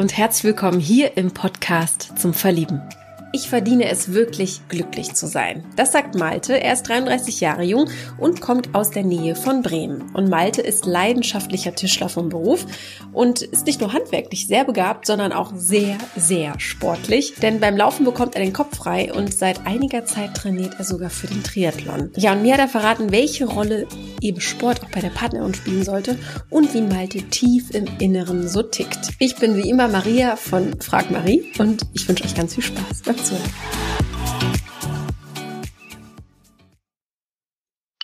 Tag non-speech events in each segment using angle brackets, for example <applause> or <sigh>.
und herzlich willkommen hier im Podcast zum Verlieben. Ich verdiene es wirklich, glücklich zu sein. Das sagt Malte. Er ist 33 Jahre jung und kommt aus der Nähe von Bremen. Und Malte ist leidenschaftlicher Tischler vom Beruf und ist nicht nur handwerklich sehr begabt, sondern auch sehr, sehr sportlich. Denn beim Laufen bekommt er den Kopf frei und seit einiger Zeit trainiert er sogar für den Triathlon. Ja, und mir hat er verraten, welche Rolle eben Sport auch bei der Partnerin spielen sollte und wie Malte tief im Inneren so tickt. Ich bin wie immer Maria von Frag Marie und ich wünsche euch ganz viel Spaß beim Zuhören.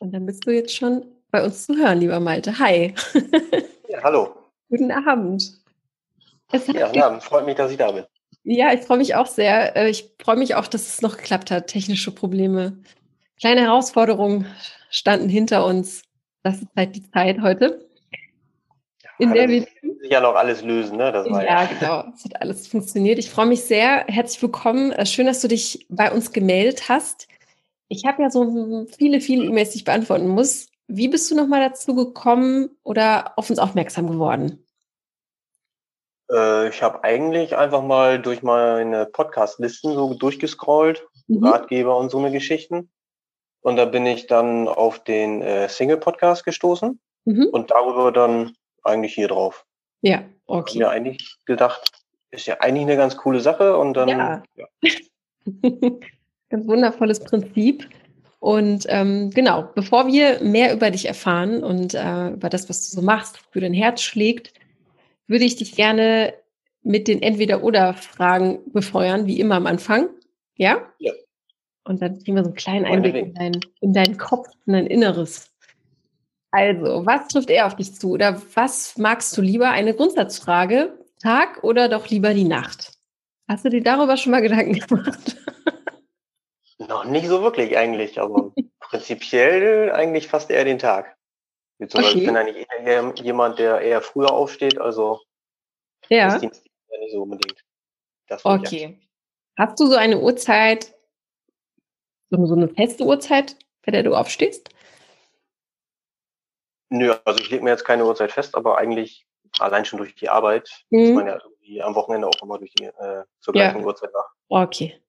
Und dann bist du jetzt schon bei uns zu hören, lieber Malte. Hi. <laughs> Ja, hallo. Guten Abend. Ja, guten Abend. Freut mich, dass ich da bin. Ja, ich freue mich auch sehr. Äh, ich freue mich auch, dass es noch geklappt hat. Technische Probleme. Kleine Herausforderungen standen hinter uns. Das ist halt die Zeit heute. In der wir ja noch alles lösen, ne? Das war ja, ja, genau. Es hat alles funktioniert. Ich freue mich sehr. Herzlich willkommen. Äh, schön, dass du dich bei uns gemeldet hast. Ich habe ja so viele, viele E-Mails, die ich beantworten muss. Wie bist du nochmal dazu gekommen oder auf uns aufmerksam geworden? Äh, ich habe eigentlich einfach mal durch meine Podcast-Listen so durchgescrollt, mhm. Ratgeber und so eine Geschichten. Und da bin ich dann auf den äh, Single-Podcast gestoßen mhm. und darüber dann eigentlich hier drauf. Ja, okay. Ich mir eigentlich gedacht, ist ja eigentlich eine ganz coole Sache und dann. Ja. ja. <laughs> ganz wundervolles Prinzip. Und ähm, genau, bevor wir mehr über dich erfahren und äh, über das, was du so machst, für dein Herz schlägt, würde ich dich gerne mit den Entweder-Oder-Fragen befeuern, wie immer am Anfang. Ja? Ja. Und dann kriegen wir so einen kleinen Einblick in, dein, in deinen Kopf, in dein Inneres. Also, was trifft er auf dich zu? Oder was magst du lieber? Eine Grundsatzfrage. Tag oder doch lieber die Nacht? Hast du dir darüber schon mal Gedanken gemacht? Noch nicht so wirklich eigentlich, aber prinzipiell eigentlich fast eher den Tag. Beziehungsweise okay. ich bin eigentlich eher jemand, der eher früher aufsteht, also ja. ist nicht so unbedingt. okay. Hast du so eine Uhrzeit, so eine feste Uhrzeit, bei der du aufstehst? Nö, also ich lege mir jetzt keine Uhrzeit fest, aber eigentlich allein schon durch die Arbeit mhm. ist man ja irgendwie am Wochenende auch immer durch die äh, zur gleichen ja. Uhrzeit wach. Okay.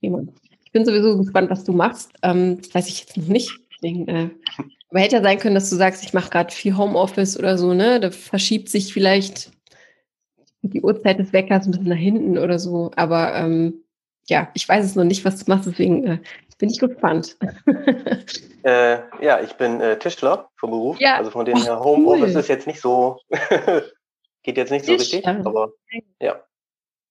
Ich bin sowieso gespannt, was du machst. Ähm, das weiß ich jetzt noch nicht. Deswegen, äh, aber hätte ja sein können, dass du sagst, ich mache gerade viel Homeoffice oder so, ne? Da verschiebt sich vielleicht die Uhrzeit des Weckers ein bisschen nach hinten oder so. Aber ähm, ja, ich weiß es noch nicht, was du machst, deswegen äh, bin ich gespannt. <laughs> äh, ja, ich bin äh, Tischler vom Beruf. Ja. Also von dem her Homeoffice cool. ist jetzt nicht so, <laughs> geht jetzt nicht so richtig, aber ja.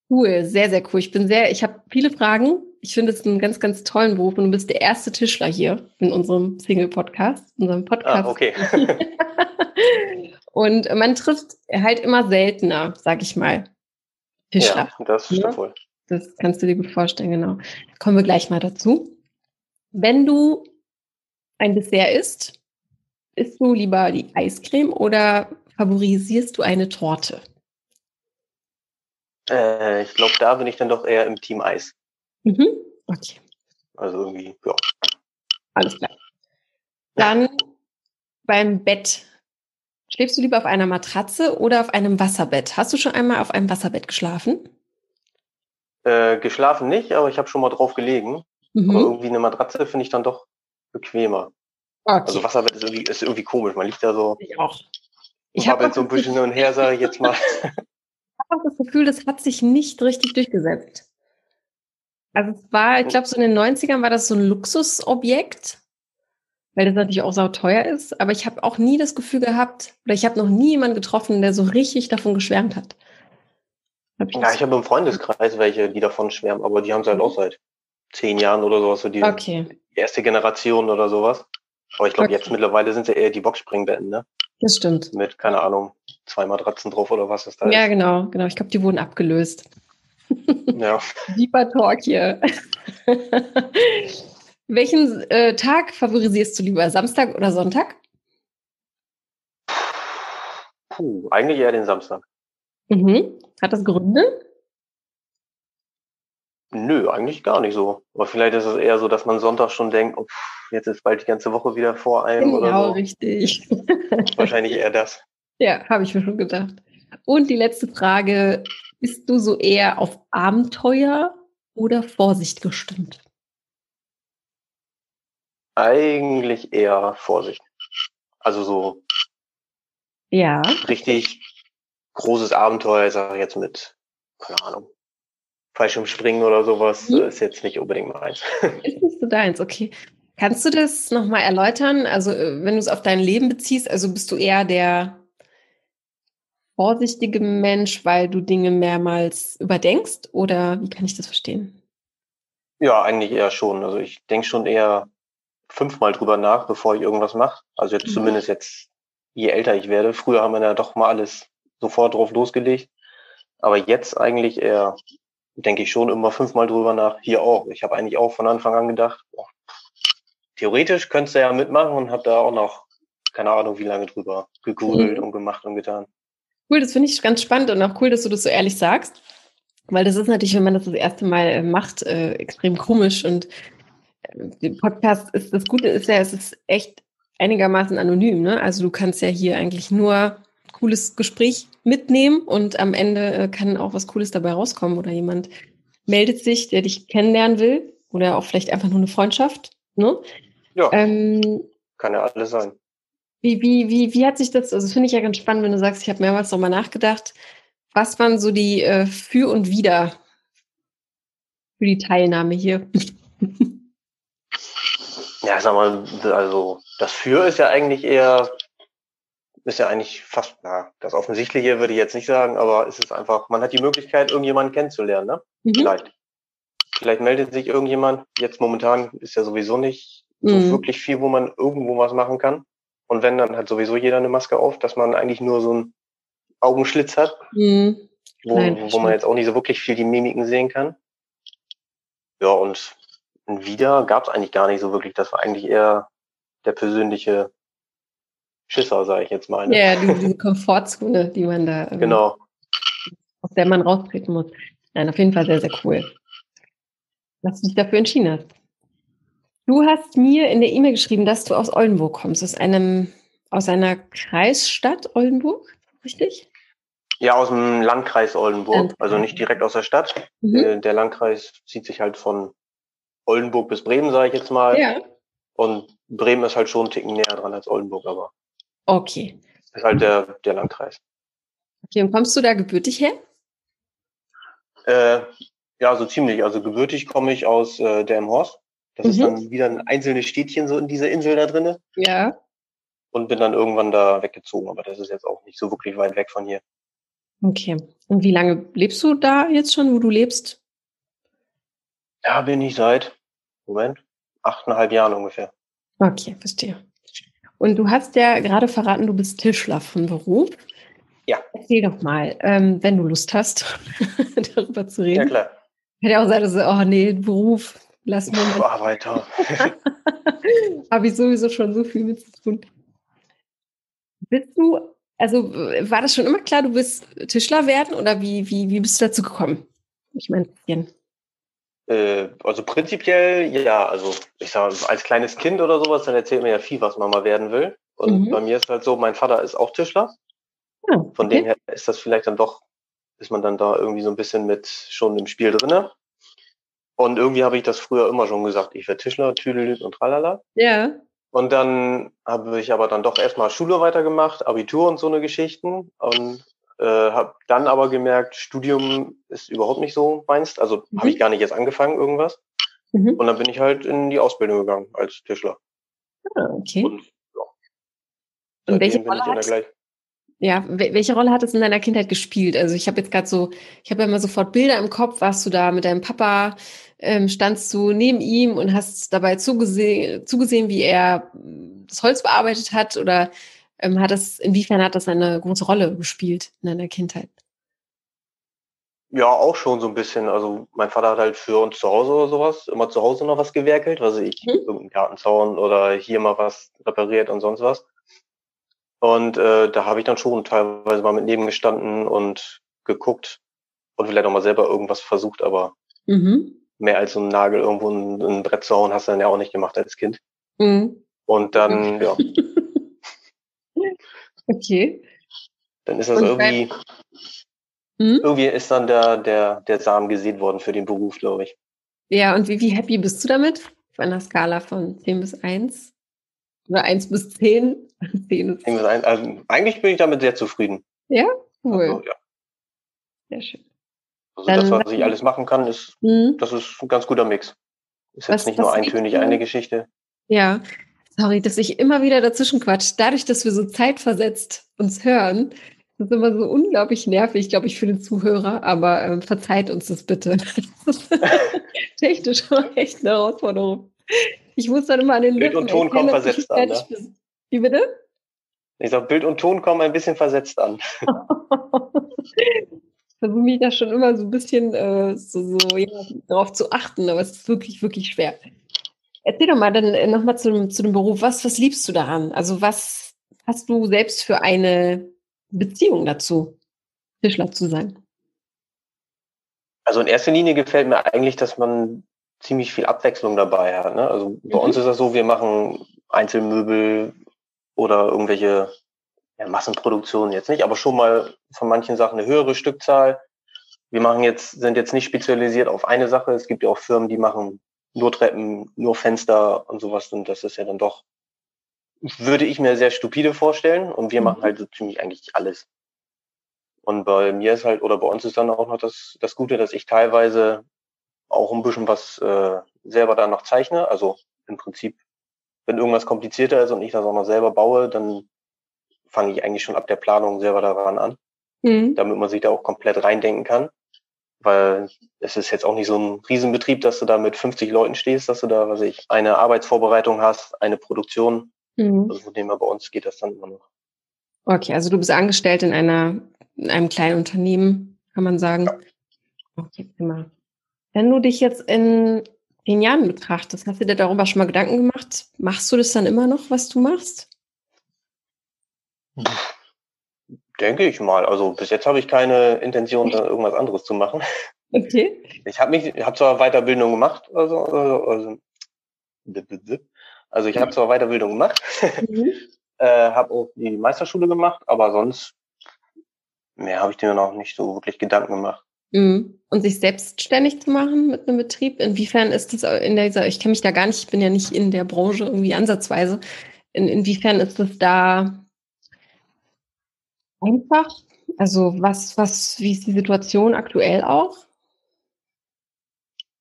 Cool, sehr, sehr cool. Ich bin sehr, ich habe viele Fragen. Ich finde es einen ganz, ganz tollen Beruf und du bist der erste Tischler hier in unserem Single-Podcast, unserem Podcast. Ah, okay. <laughs> und man trifft halt immer seltener, sag ich mal. Tischler. Ja, das stimmt ja? wohl. Das kannst du dir gut vorstellen, genau. Kommen wir gleich mal dazu. Wenn du ein Dessert isst, isst du lieber die Eiscreme oder favorisierst du eine Torte? Äh, ich glaube, da bin ich dann doch eher im Team Eis. Mhm. Okay. Also irgendwie, ja. Alles klar. Dann beim Bett. Schläfst du lieber auf einer Matratze oder auf einem Wasserbett? Hast du schon einmal auf einem Wasserbett geschlafen? Äh, geschlafen nicht, aber ich habe schon mal drauf gelegen. Mhm. Aber irgendwie eine Matratze finde ich dann doch bequemer. Okay. Also Wasserbett ist irgendwie, ist irgendwie komisch. Man liegt da so. Ich auch. Ich habe jetzt so ein bisschen hin und her, sage ich jetzt mal. <laughs> ich habe auch das Gefühl, das hat sich nicht richtig durchgesetzt. Also es war, ich glaube, so in den 90ern war das so ein Luxusobjekt, weil das natürlich auch sau teuer ist. Aber ich habe auch nie das Gefühl gehabt, oder ich habe noch nie jemanden getroffen, der so richtig davon geschwärmt hat. Hab ich ja, ich habe im Freundeskreis welche, die davon schwärmen, aber die haben es halt auch seit zehn Jahren oder sowas, so die okay. erste Generation oder sowas. Aber ich glaube, okay. jetzt mittlerweile sind sie eher die Boxspringbetten, ne? Das stimmt. Mit, keine Ahnung, zwei Matratzen drauf oder was das da ja, ist. Ja, genau, genau. Ich glaube, die wurden abgelöst. <laughs> Ja. Deeper Talk hier. <laughs> Welchen äh, Tag favorisierst du lieber? Samstag oder Sonntag? Puh, eigentlich eher den Samstag. Mhm. Hat das Gründe? Nö, eigentlich gar nicht so. Aber vielleicht ist es eher so, dass man Sonntag schon denkt, oh, jetzt ist bald die ganze Woche wieder vor einem genau, oder so. richtig. <laughs> Wahrscheinlich eher das. Ja, habe ich mir schon gedacht. Und die letzte Frage, bist du so eher auf Abenteuer oder Vorsicht gestimmt? Eigentlich eher Vorsicht. Also so ja. richtig großes Abenteuer, sage ich jetzt mit, keine Ahnung, Fallschirmspringen oder sowas, hm. ist jetzt nicht unbedingt meins. <laughs> Ist nicht so deins, okay. Kannst du das nochmal erläutern? Also, äh, wenn du es auf dein Leben beziehst, also bist du eher der vorsichtige Mensch, weil du Dinge mehrmals überdenkst? Oder wie kann ich das verstehen? Ja, eigentlich eher schon. Also ich denke schon eher fünfmal drüber nach, bevor ich irgendwas mache. Also jetzt mhm. zumindest jetzt, je älter ich werde. Früher haben wir ja doch mal alles sofort drauf losgelegt. Aber jetzt eigentlich eher, denke ich schon immer fünfmal drüber nach. Hier auch. Ich habe eigentlich auch von Anfang an gedacht, boah, theoretisch könntest du ja mitmachen und habe da auch noch keine Ahnung, wie lange drüber gegoogelt mhm. und gemacht und getan. Cool, das finde ich ganz spannend und auch cool, dass du das so ehrlich sagst. Weil das ist natürlich, wenn man das das erste Mal äh, macht, äh, extrem komisch und der Podcast ist das Gute ist ja, es ist echt einigermaßen anonym. Ne? Also du kannst ja hier eigentlich nur cooles Gespräch mitnehmen und am Ende äh, kann auch was Cooles dabei rauskommen oder jemand meldet sich, der dich kennenlernen will oder auch vielleicht einfach nur eine Freundschaft. Ne? Ja. Ähm, kann ja alles sein. Wie, wie, wie, wie hat sich das, also das finde ich ja ganz spannend, wenn du sagst, ich habe mehrmals nochmal nachgedacht, was waren so die äh, Für und Wider für die Teilnahme hier? Ja, sag mal, also das Für ist ja eigentlich eher, ist ja eigentlich fast, na, das Offensichtliche würde ich jetzt nicht sagen, aber es ist einfach, man hat die Möglichkeit, irgendjemanden kennenzulernen, ne? Mhm. Vielleicht. Vielleicht meldet sich irgendjemand. Jetzt momentan ist ja sowieso nicht so mhm. wirklich viel, wo man irgendwo was machen kann. Und wenn, dann hat sowieso jeder eine Maske auf, dass man eigentlich nur so einen Augenschlitz hat, mhm. wo, Nein, wo man jetzt auch nicht so wirklich viel die Mimiken sehen kann. Ja, und ein Wieder gab es eigentlich gar nicht so wirklich. Das war eigentlich eher der persönliche Schisser, sage ich jetzt mal. Ne? Ja, diese, diese Komfortzone, die man da, genau. aus der man raustreten muss. Nein, auf jeden Fall sehr, sehr cool. Dass du dich dafür entschieden hast. Du hast mir in der E-Mail geschrieben, dass du aus Oldenburg kommst, aus einem, aus einer Kreisstadt Oldenburg, richtig? Ja, aus dem Landkreis Oldenburg, also nicht direkt aus der Stadt. Mhm. Äh, der Landkreis zieht sich halt von Oldenburg bis Bremen, sage ich jetzt mal. Ja. Und Bremen ist halt schon einen Ticken näher dran als Oldenburg, aber. Okay. Ist halt der, der Landkreis. Okay, und kommst du da gebürtig her? Äh, ja, so ziemlich. Also gebürtig komme ich aus äh, Delmhorst. Das mhm. ist dann wieder ein einzelnes Städtchen so in dieser Insel da drinne. Ja. Und bin dann irgendwann da weggezogen, aber das ist jetzt auch nicht so wirklich weit weg von hier. Okay. Und wie lange lebst du da jetzt schon, wo du lebst? Da bin ich seit Moment, achteinhalb Jahren ungefähr. Okay, verstehe. Und du hast ja gerade verraten, du bist Tischler von Beruf. Ja. Erzähl doch mal, ähm, wenn du Lust hast, <laughs> darüber zu reden. Ja, klar. Hätte ja auch sein, dass du, oh nee, Beruf, lass mir mal. Arbeiter. <laughs> Habe ich sowieso schon so viel mit zu tun. Bist du, also war das schon immer klar, du willst Tischler werden oder wie, wie, wie bist du dazu gekommen? Ich meine, äh, also prinzipiell, ja, also ich sag als kleines Kind oder sowas, dann erzählt mir ja viel, was man mal werden will. Und mhm. bei mir ist halt so, mein Vater ist auch Tischler. Ja, ah, okay. Von dem her ist das vielleicht dann doch, ist man dann da irgendwie so ein bisschen mit schon im Spiel drinne. Und irgendwie habe ich das früher immer schon gesagt, ich werde Tischler, Tüdelüt und tralala. Ja. Und dann habe ich aber dann doch erstmal Schule weitergemacht, Abitur und so eine Geschichten. Und äh, habe dann aber gemerkt, Studium ist überhaupt nicht so meins. Also mhm. habe ich gar nicht jetzt angefangen, irgendwas. Mhm. Und dann bin ich halt in die Ausbildung gegangen als Tischler. Ah, okay. Und, ja. Und welche Rolle, hat, ja, welche Rolle hat es in deiner Kindheit gespielt? Also ich habe jetzt gerade so, ich habe ja immer sofort Bilder im Kopf. Warst du da mit deinem Papa? Ähm, standst du neben ihm und hast dabei zugesehen, zugesehen, wie er das Holz bearbeitet hat? Oder hat das, inwiefern hat das eine große Rolle gespielt in deiner Kindheit? Ja, auch schon so ein bisschen. Also mein Vater hat halt für uns zu Hause oder sowas immer zu Hause noch was gewerkelt, was ich, mhm. irgendeinen Gartenzaun oder hier mal was repariert und sonst was. Und äh, da habe ich dann schon teilweise mal mit nebengestanden und geguckt und vielleicht auch mal selber irgendwas versucht, aber mhm. mehr als so einen Nagel irgendwo in ein Brett zu hauen, hast du dann ja auch nicht gemacht als Kind. Mhm. Und dann, ja, <laughs> Okay. Dann ist das irgendwie, hm? irgendwie ist dann der, der, der Samen gesät worden für den Beruf, glaube ich. Ja, und wie, wie happy bist du damit? Auf einer Skala von 10 bis 1? Oder 1 bis 10? 10 <laughs> bis 1. Also, eigentlich bin ich damit sehr zufrieden. Ja? Cool. Also, ja. Sehr schön. Also Dann, das, was ich alles machen kann, ist, mhm. das ist ein ganz guter Mix. Ist jetzt was, nicht nur eintönig eine Geschichte. Ja, sorry, dass ich immer wieder dazwischen quatsch. Dadurch, dass wir so zeitversetzt uns hören, das ist immer so unglaublich nervig, glaube ich, für den Zuhörer, aber ähm, verzeiht uns das bitte. Das <laughs> ist technisch echt eine Herausforderung. Ich muss dann immer an den Bild und Ton kommen versetzt an. Ne? Wie bitte? Ich sage, Bild und Ton kommen ein bisschen versetzt an. <laughs> Ich versuche mich da schon immer so ein bisschen äh, so, so ja, darauf zu achten, aber es ist wirklich, wirklich schwer. Erzähl doch mal dann äh, nochmal zu, zu dem Beruf. Was, was liebst du daran? Also was hast du selbst für eine Beziehung dazu, Tischler zu sein? Also in erster Linie gefällt mir eigentlich, dass man ziemlich viel Abwechslung dabei hat. Ne? Also bei mhm. uns ist das so, wir machen Einzelmöbel oder irgendwelche ja, Massenproduktionen jetzt nicht, aber schon mal von manchen Sachen eine höhere Stückzahl. Wir machen jetzt, sind jetzt nicht spezialisiert auf eine Sache. Es gibt ja auch Firmen, die machen nur Treppen, nur Fenster und sowas. Und das ist ja dann doch, würde ich mir sehr stupide vorstellen. Und wir mhm. machen halt so ziemlich eigentlich alles. Und bei mir ist halt, oder bei uns ist dann auch noch das, das Gute, dass ich teilweise auch ein bisschen was äh, selber da noch zeichne. Also im Prinzip, wenn irgendwas komplizierter ist und ich das auch noch selber baue, dann fange ich eigentlich schon ab der Planung selber daran an, mhm. damit man sich da auch komplett reindenken kann. Weil es ist jetzt auch nicht so ein Riesenbetrieb, dass du da mit 50 Leuten stehst, dass du da, was ich, eine Arbeitsvorbereitung hast, eine Produktion. Mhm. Also von dem her bei uns geht das dann immer noch. Okay, also du bist angestellt in einer, in einem kleinen Unternehmen, kann man sagen. Ja. Okay, immer. Wenn du dich jetzt in zehn Jahren betrachtest, hast du dir darüber schon mal Gedanken gemacht? Machst du das dann immer noch, was du machst? Denke ich mal. Also bis jetzt habe ich keine Intention, da irgendwas anderes zu machen. Okay. <laughs> Ich habe mich, ich habe zwar Weiterbildung gemacht, also, also, also, also ich habe zwar Weiterbildung gemacht, mhm. <laughs> äh, habe auch die Meisterschule gemacht, aber sonst mehr habe ich mir noch nicht so wirklich Gedanken gemacht. Mhm. Und sich selbstständig zu machen mit einem Betrieb, inwiefern ist das in dieser, ich kenne mich da gar nicht, ich bin ja nicht in der Branche irgendwie ansatzweise, in, inwiefern ist das da einfach? Also was, was, wie ist die Situation aktuell auch?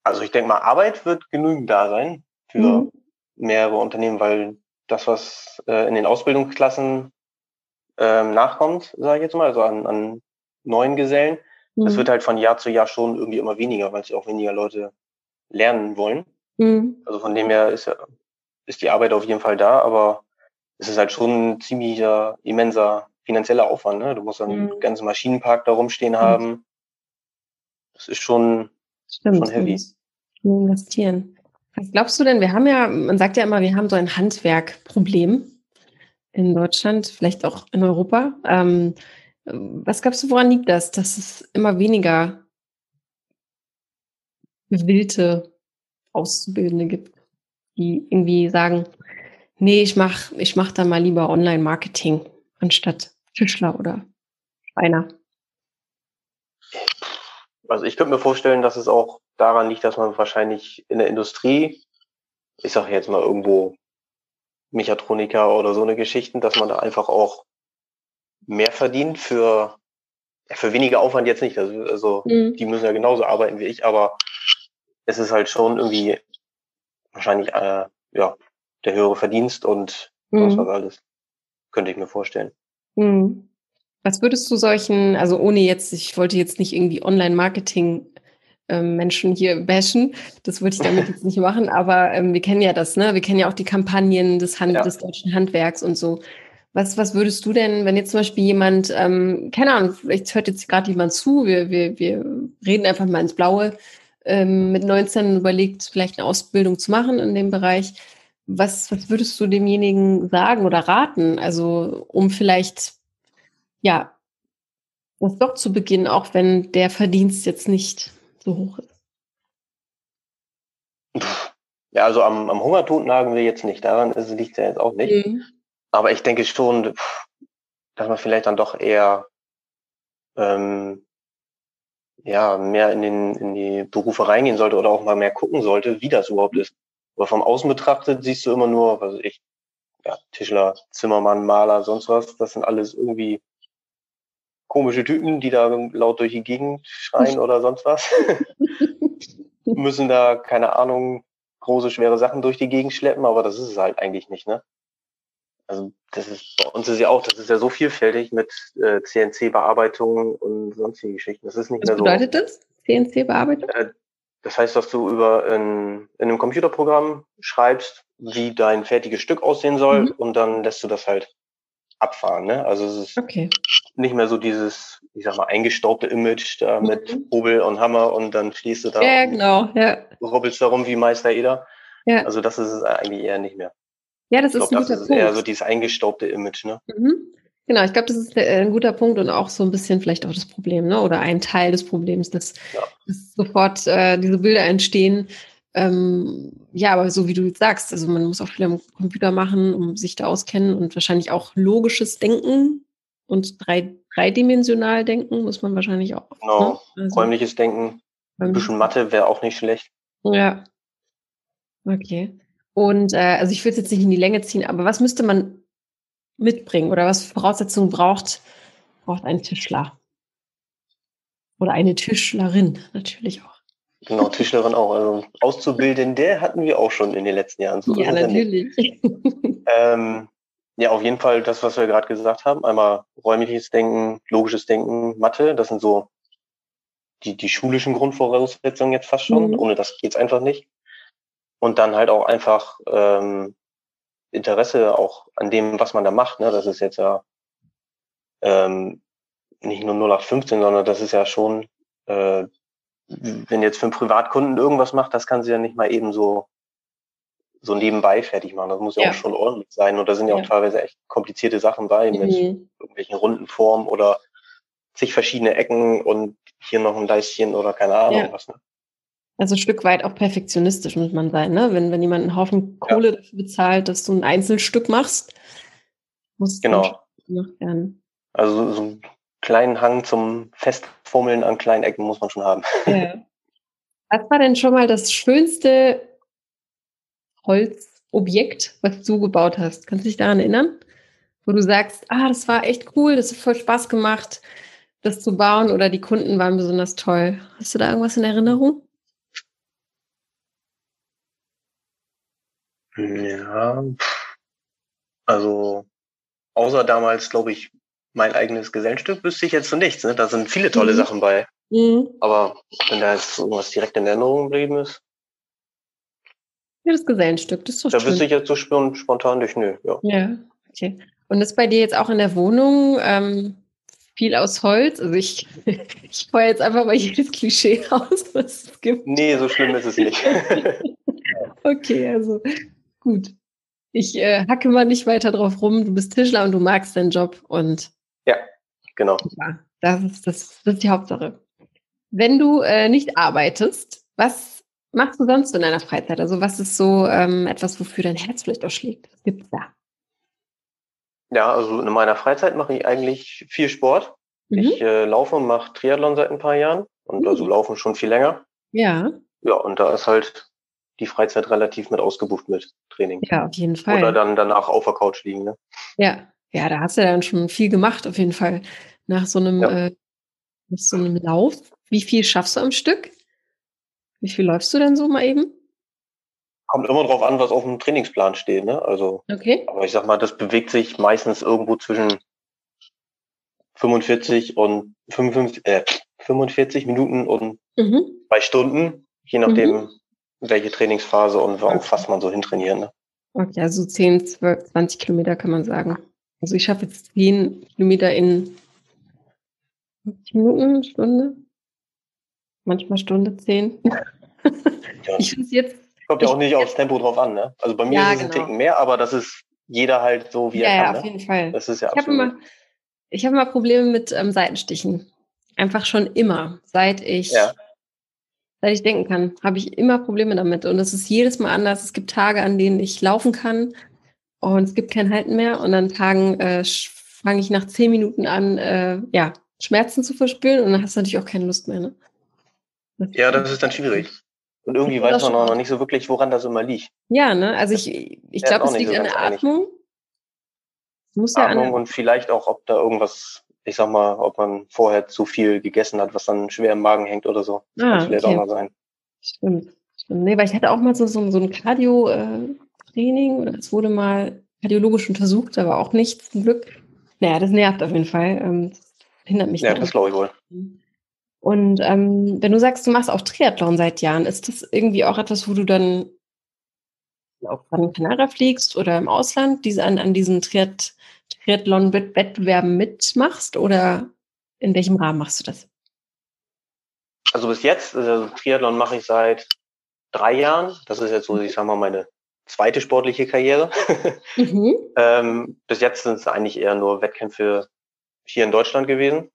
Also ich denke mal, Arbeit wird genügend da sein für mhm. mehrere Unternehmen, weil das, was äh, in den Ausbildungsklassen ähm, nachkommt, sage ich jetzt mal, also an, an neuen Gesellen, mhm. das wird halt von Jahr zu Jahr schon irgendwie immer weniger, weil es auch weniger Leute lernen wollen. Mhm. Also von dem her ist, ja, ist die Arbeit auf jeden Fall da, aber es ist halt schon ein ziemlicher, immenser finanzieller Aufwand. Ne? Du musst dann mhm. einen ganzen Maschinenpark da rumstehen haben. Das ist schon, Stimmt, schon heavy. Investieren. Was glaubst du denn? Wir haben ja, man sagt ja immer, wir haben so ein Handwerkproblem in Deutschland, vielleicht auch in Europa. Ähm, was glaubst du, woran liegt das, dass es immer weniger gewillte Auszubildende gibt, die irgendwie sagen, nee, ich mach, ich mach da mal lieber Online-Marketing anstatt Tischler oder Schreiner? Also ich könnte mir vorstellen, dass es auch daran liegt, dass man wahrscheinlich in der Industrie, ich sage jetzt mal irgendwo Mechatroniker oder so eine Geschichten, dass man da einfach auch mehr verdient für für weniger Aufwand jetzt nicht. Also, also mhm. die müssen ja genauso arbeiten wie ich, aber es ist halt schon irgendwie wahrscheinlich äh, ja der höhere Verdienst und mhm. was alles. Könnte ich mir vorstellen. Hm. Was würdest du solchen, also ohne jetzt, ich wollte jetzt nicht irgendwie Online-Marketing ähm, Menschen hier bashen. Das wollte ich damit jetzt nicht machen, aber ähm, wir kennen ja das, ne? Wir kennen ja auch die Kampagnen des, Hand ja. des deutschen Handwerks und so. Was, was würdest du denn, wenn jetzt zum Beispiel jemand, ähm, keine Ahnung, vielleicht hört jetzt gerade jemand zu, wir, wir, wir reden einfach mal ins Blaue, ähm, mit 19 überlegt, vielleicht eine Ausbildung zu machen in dem Bereich. Was, was würdest du demjenigen sagen oder raten? Also, um vielleicht, ja, das doch zu beginnen, auch wenn der Verdienst jetzt nicht so hoch ist. Ja, also am, am Hungertod nagen wir jetzt nicht. Daran liegt es ja jetzt auch nicht. Mhm. Aber ich denke schon, dass man vielleicht dann doch eher ähm, ja mehr in, den, in die Berufe reingehen sollte oder auch mal mehr gucken sollte, wie das überhaupt ist. Aber vom Außen betrachtet siehst du immer nur, was weiß ich, ja, Tischler, Zimmermann, Maler, sonst was. Das sind alles irgendwie komische Typen, die da laut durch die Gegend schreien <laughs> oder sonst was. <laughs> Müssen da, keine Ahnung, große, schwere Sachen durch die Gegend schleppen, aber das ist es halt eigentlich nicht, ne? Also das ist bei uns ist ja auch, das ist ja so vielfältig mit äh, CNC-Bearbeitung und sonstigen Geschichten. Das ist nicht Was mehr so. Was bedeutet das? CNC-Bearbeitung? Äh, das heißt, dass du über ein, in einem Computerprogramm schreibst, wie dein fertiges Stück aussehen soll mhm. und dann lässt du das halt abfahren. Ne? Also es ist okay. nicht mehr so dieses, ich sag mal, eingestaubte Image da mhm. mit Hobel und Hammer und dann stehst du da ja, genau, ja. rubbelst da rum wie Meister Eder. Ja. Also das ist es eigentlich eher nicht mehr. Ja, das ich ist glaub, ein guter das ist Punkt. eher so dieses eingestaubte Image, ne? Mhm. Genau, ich glaube, das ist äh, ein guter Punkt und auch so ein bisschen vielleicht auch das Problem, ne? Oder ein Teil des Problems, dass, ja. dass sofort äh, diese Bilder entstehen. Ähm, ja, aber so wie du jetzt sagst, also man muss auch viel am Computer machen, um sich da auskennen und wahrscheinlich auch logisches Denken und drei, dreidimensional denken muss man wahrscheinlich auch. Genau, ne? also, räumliches Denken, ein bisschen Mathe wäre auch nicht schlecht. Ja. Okay. Und äh, also ich will es jetzt nicht in die Länge ziehen, aber was müsste man mitbringen oder was Voraussetzungen braucht, braucht ein Tischler? Oder eine Tischlerin natürlich auch. Genau, Tischlerin auch. Also Auszubildende hatten wir auch schon in den letzten Jahren. So ja, natürlich. <laughs> ähm, ja, auf jeden Fall das, was wir gerade gesagt haben. Einmal räumliches Denken, logisches Denken, Mathe. Das sind so die, die schulischen Grundvoraussetzungen jetzt fast schon. Mhm. Ohne das geht's einfach nicht. Und dann halt auch einfach ähm, Interesse auch an dem, was man da macht. Ne? Das ist jetzt ja ähm, nicht nur 0815, sondern das ist ja schon, äh, wenn jetzt für einen Privatkunden irgendwas macht, das kann sie ja nicht mal eben so so nebenbei fertig machen. Das muss ja, ja. auch schon ordentlich sein. Und da sind ja, ja, auch teilweise echt komplizierte Sachen bei mhm. mit irgendwelchen runden Formen oder zig verschiedene Ecken und hier noch ein Leistchen oder keine Ahnung ja. was. Ne? Also ein Stück weit auch perfektionistisch muss man sein, ne? Wenn, wenn jemand einen Haufen Kohle ja. dafür bezahlt, dass du ein Einzelstück machst, muss es genau. gemacht werden. Also so einen kleinen Hang zum Festfummeln an kleinen Ecken muss man schon haben. Ja. <laughs> Was war denn schon mal das schönste Holzobjekt, was du gebaut hast? Kannst du dich daran erinnern? Wo du sagst, ah, das war echt cool, das hat voll Spaß gemacht, das zu bauen oder die Kunden waren besonders toll. Hast du da irgendwas in Erinnerung? Ja, also außer damals, glaube ich, mein eigenes Gesellenstück wüsste ich jetzt so nichts. Ne? Da sind viele tolle mhm. Sachen bei. Mhm. Aber wenn da jetzt irgendwas direkt in Erinnerung geblieben ist. Ja, das Gesellenstück, das ist so Da wüsste ich jetzt so spontan durch, nö. Ja. ja, okay. Und ist bei dir jetzt auch in der Wohnung ähm, viel aus Holz? Also ich, <laughs> ich feuer jetzt einfach mal jedes Klischee <laughs> aus, was es gibt. Nee, so schlimm ist es nicht. <laughs> okay, also Gut. Ich äh, hacke mal nicht weiter drauf rum. Du bist Tischler und du magst deinen Job und ja, genau. Ja, das ist, das, das ist die Hauptsache. Wenn du äh, nicht arbeitest, was machst du sonst in deiner Freizeit? Also was ist so ähm, etwas, wofür dein Herz vielleicht auch schlägt? Was gibt's da? Ja, also in meiner Freizeit mache ich eigentlich viel Sport. Mhm. Ich äh, laufe und mache Triathlon seit ein paar Jahren und mhm. also laufen schon viel länger. Ja. Ja, und da ist halt die Freizeit relativ mit ausgebucht mit Training. Ja, auf jeden Fall. Oder dann danach auf der Couch liegen. Ne? Ja, ja, da hast du dann schon viel gemacht, auf jeden Fall. Nach so einem, ja. äh, nach so einem Lauf. Wie viel schaffst du am Stück? Wie viel läufst du denn so mal eben? Kommt immer drauf an, was auf dem Trainingsplan steht, ne? Also, okay. aber ich sag mal, das bewegt sich meistens irgendwo zwischen 45 und 55, äh, 45 Minuten und mhm. zwei Stunden, je nachdem, mhm welche Trainingsphase und auf was man so hintrainiert. Ne? Okay, also 10, 12, 20 Kilometer kann man sagen. Also ich schaffe jetzt 10 Kilometer in 50 Minuten, Stunde. Manchmal Stunde 10. Ja. Ich finde jetzt. Kommt ja auch nicht aufs Tempo drauf an, ne? Also bei mir ja, ist es genau. ein Ticken mehr, aber das ist jeder halt so, wie ja, er kann. Ja, auf ne? jeden Fall. Das ist ja ich absolut. Habe immer, ich habe immer Probleme mit ähm, Seitenstichen. Einfach schon immer, seit ich ja seit ich denken kann, habe ich immer Probleme damit. Und es ist jedes Mal anders. Es gibt Tage, an denen ich laufen kann und es gibt kein Halten mehr. Und an Tagen äh, fange ich nach zehn Minuten an, äh, ja, Schmerzen zu verspüren und dann hast du natürlich auch keine Lust mehr, ne? Das ja, das ist dann schwierig. Und irgendwie weiß man auch noch nicht so wirklich, woran das immer liegt. Ja, ne? Also ich, ich glaube, es liegt so an der Atmung. Muss ja Atmung und vielleicht auch, ob da irgendwas, ich sag mal, ob man vorher zu viel gegessen hat, was dann schwer im Magen hängt oder so. Das ah, kann vielleicht okay. auch mal sein. Stimmt. Stimmt. Nee, weil ich hatte auch mal so, so, so ein Cardio-Training oder es wurde mal kardiologisch untersucht, aber auch nicht zum Glück. Naja, das nervt auf jeden Fall. Ähm, das hindert mich. Ja, das glaube ich wohl. Und ähm, wenn du sagst, du machst auch Triathlon seit Jahren, ist das irgendwie auch etwas, wo du dann auf Gran Canaria fliegst oder im Ausland diese, an, an diesen Triath Triathlon-Wettbewerben mitmachst oder in welchem Rahmen machst du das? Also bis jetzt, also Triathlon mache ich seit drei Jahren. Das ist jetzt so, ich sag mal, meine zweite sportliche Karriere. <laughs> Mhm. ähm, bis jetzt sind es eigentlich eher nur Wettkämpfe hier in Deutschland gewesen,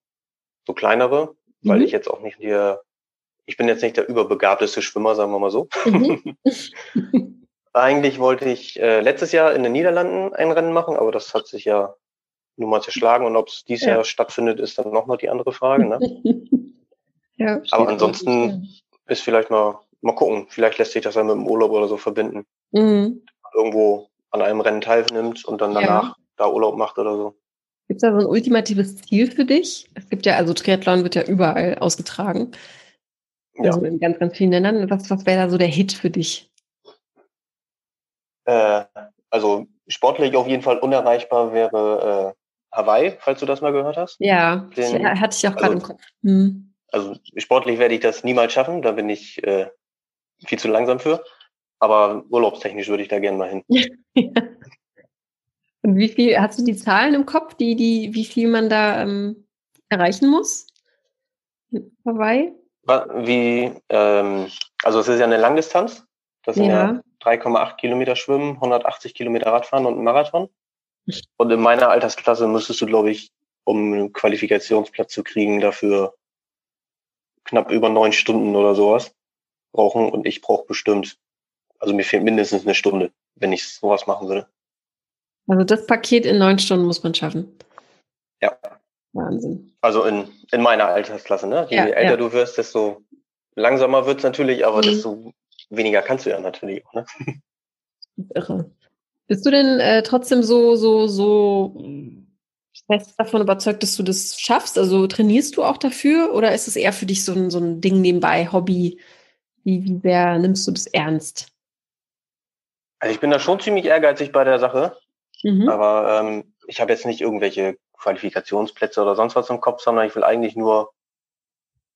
so kleinere, mhm. weil ich jetzt auch nicht hier, ich bin jetzt nicht der überbegabteste Schwimmer, sagen wir mal so. Mhm. <laughs> <laughs> Eigentlich wollte ich äh, letztes Jahr in den Niederlanden ein Rennen machen, aber das hat sich ja nun mal zerschlagen und ob es dieses ja. Jahr stattfindet, ist dann nochmal die andere Frage. Ne? <laughs> ja, aber ansonsten ist vielleicht mal, mal gucken, vielleicht lässt sich das dann mit dem Urlaub oder so verbinden. Mhm. Irgendwo an einem Rennen teilnimmt und dann danach ja. da Urlaub macht oder so. Gibt es da so ein ultimatives Ziel für dich? Es gibt ja, also Triathlon wird ja überall ausgetragen. Also ja. in ganz, ganz vielen Ländern. Was, was wäre da so der Hit für dich? Äh, also sportlich auf jeden Fall unerreichbar wäre äh, Hawaii, falls du das mal gehört hast. Ja, Den, hatte ich auch gerade also, im Kopf. Hm. Also sportlich werde ich das niemals schaffen, da bin ich äh, viel zu langsam für. Aber urlaubstechnisch würde ich da gerne mal hin. <laughs> Und wie viel, hast du die Zahlen im Kopf, die, die, wie viel man da ähm, erreichen muss? Hawaii? Wie, ähm, also es ist ja eine Langdistanz. Das sind ja, ja 3,8 Kilometer Schwimmen, 180 Kilometer Radfahren und ein Marathon. Und in meiner Altersklasse müsstest du, glaube ich, um einen Qualifikationsplatz zu kriegen, dafür knapp über neun Stunden oder sowas brauchen. Und ich brauche bestimmt, also mir fehlt mindestens eine Stunde, wenn ich sowas machen würde. Also das Paket in neun Stunden muss man schaffen. Ja. Wahnsinn. Also in, in meiner Altersklasse, ne? Je ja, älter ja. du wirst, desto langsamer wird es natürlich, aber mhm. desto weniger kannst du ja natürlich auch, ne? Irre. Bist du denn äh, trotzdem so, so, so fest davon überzeugt, dass du das schaffst? Also trainierst du auch dafür oder ist es eher für dich so ein, so ein Ding nebenbei, Hobby? Wie, wie sehr nimmst du das ernst? Also ich bin da schon ziemlich ehrgeizig bei der Sache. Mhm. Aber ähm, ich habe jetzt nicht irgendwelche Qualifikationsplätze oder sonst was im Kopf, sondern ich will eigentlich nur,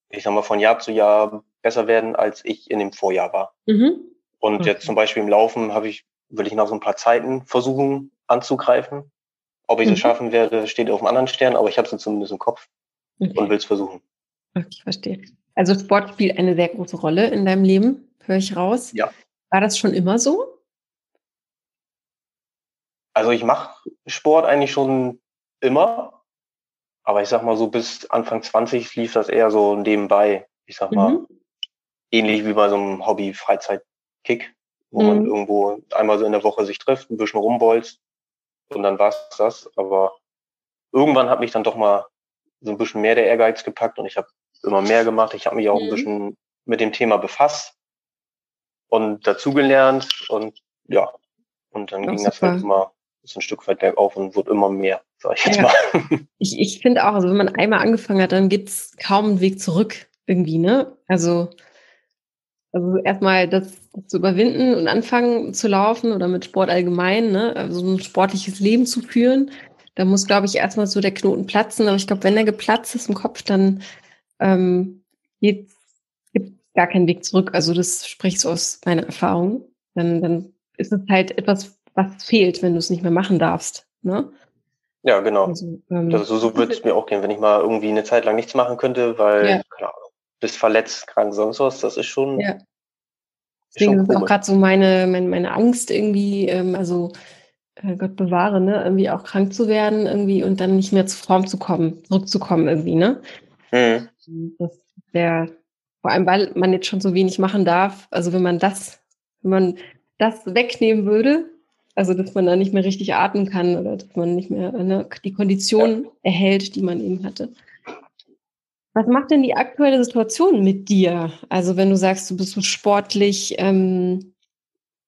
ich sag mal, von Jahr zu Jahr besser werden, als ich in dem Vorjahr war. Mhm. Und okay. jetzt zum Beispiel im Laufen habe ich, will ich noch so ein paar Zeiten versuchen anzugreifen. Ob ich es mhm. schaffen werde, steht auf einem anderen Stern, aber ich habe es zumindest im Kopf okay. und will es versuchen. Okay, verstehe. Also Sport spielt eine sehr große Rolle in deinem Leben, höre ich raus. Ja. War das schon immer so? Also ich mache Sport eigentlich schon immer, aber ich sag mal so bis Anfang 20 lief das eher so nebenbei. Ich sag mal, mhm. ähnlich wie bei so einem Hobby-Freizeit-Kick, wo mhm. man irgendwo einmal so in der Woche sich trifft, ein bisschen rumbolzt und dann war's das. Aber irgendwann hat mich dann doch mal so ein bisschen mehr der Ehrgeiz gepackt und ich habe immer mehr gemacht. Ich habe mich auch mhm. ein bisschen mit dem Thema befasst und dazugelernt und ja, und dann Ach, ging super. das halt immer ist ein Stück weit bergauf und wird immer mehr, sag ich jetzt ja. mal. <laughs> Ich, ich finde auch, also wenn man einmal angefangen hat, dann gibt's kaum einen Weg zurück irgendwie, ne? Also, also erstmal das zu überwinden und anfangen zu laufen oder mit Sport allgemein, ne? Also ein sportliches Leben zu führen. Da muss, glaube ich, erstmal so der Knoten platzen. Aber ich glaube, wenn der geplatzt ist im Kopf, dann ähm, gibt es gar keinen Weg zurück. Also das spricht so aus meiner Erfahrung. Dann, dann ist es halt etwas, was fehlt, wenn du es nicht mehr machen darfst. Ne? Ja, genau. Also, ähm, das, so, so würde es mir auch gehen, wenn ich mal irgendwie eine Zeit lang nichts machen könnte, weil, ja. keine Ahnung, bist verletzt, krank, sonst was, das ist schon. Ja. Deswegen ist auch gerade so meine, meine, meine Angst irgendwie, ähm, also äh, Gott bewahre, ne, irgendwie auch krank zu werden, irgendwie und dann nicht mehr zur Form zu kommen, zurückzukommen irgendwie, ne? Mhm. Das der, vor allem, weil man jetzt schon so wenig machen darf. Also wenn man das, wenn man das wegnehmen würde, also, dass man da nicht mehr richtig atmen kann oder dass man nicht mehr ne, die Kondition ja. erhält, die man eben hatte. Was macht denn die aktuelle Situation mit dir? Also wenn du sagst, du bist so sportlich ähm,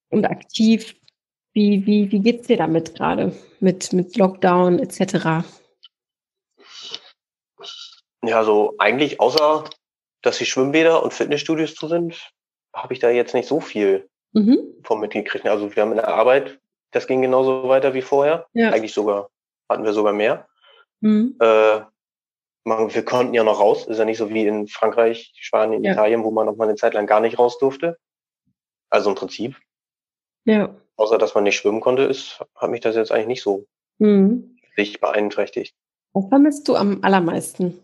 und aktiv, wie, wie, wie geht's dir damit gerade? Mit, mit Lockdown etc.? Ja, so eigentlich außer, dass die Schwimmbäder und Fitnessstudios zu sind, habe ich da jetzt nicht so viel mhm. von mitgekriegt. Also wir haben in der Arbeit, das ging genauso weiter wie vorher. Ja. Eigentlich sogar, hatten wir sogar mehr. Mhm. Äh, man, wir konnten ja noch raus. Ist ja nicht so wie in Frankreich, Spanien, ja. Italien, wo man noch mal eine Zeit lang gar nicht raus durfte. Also im Prinzip. Ja. Außer dass man nicht schwimmen konnte, ist, hat mich das jetzt eigentlich nicht so mhm. sich beeinträchtigt. Was vermisst du am allermeisten?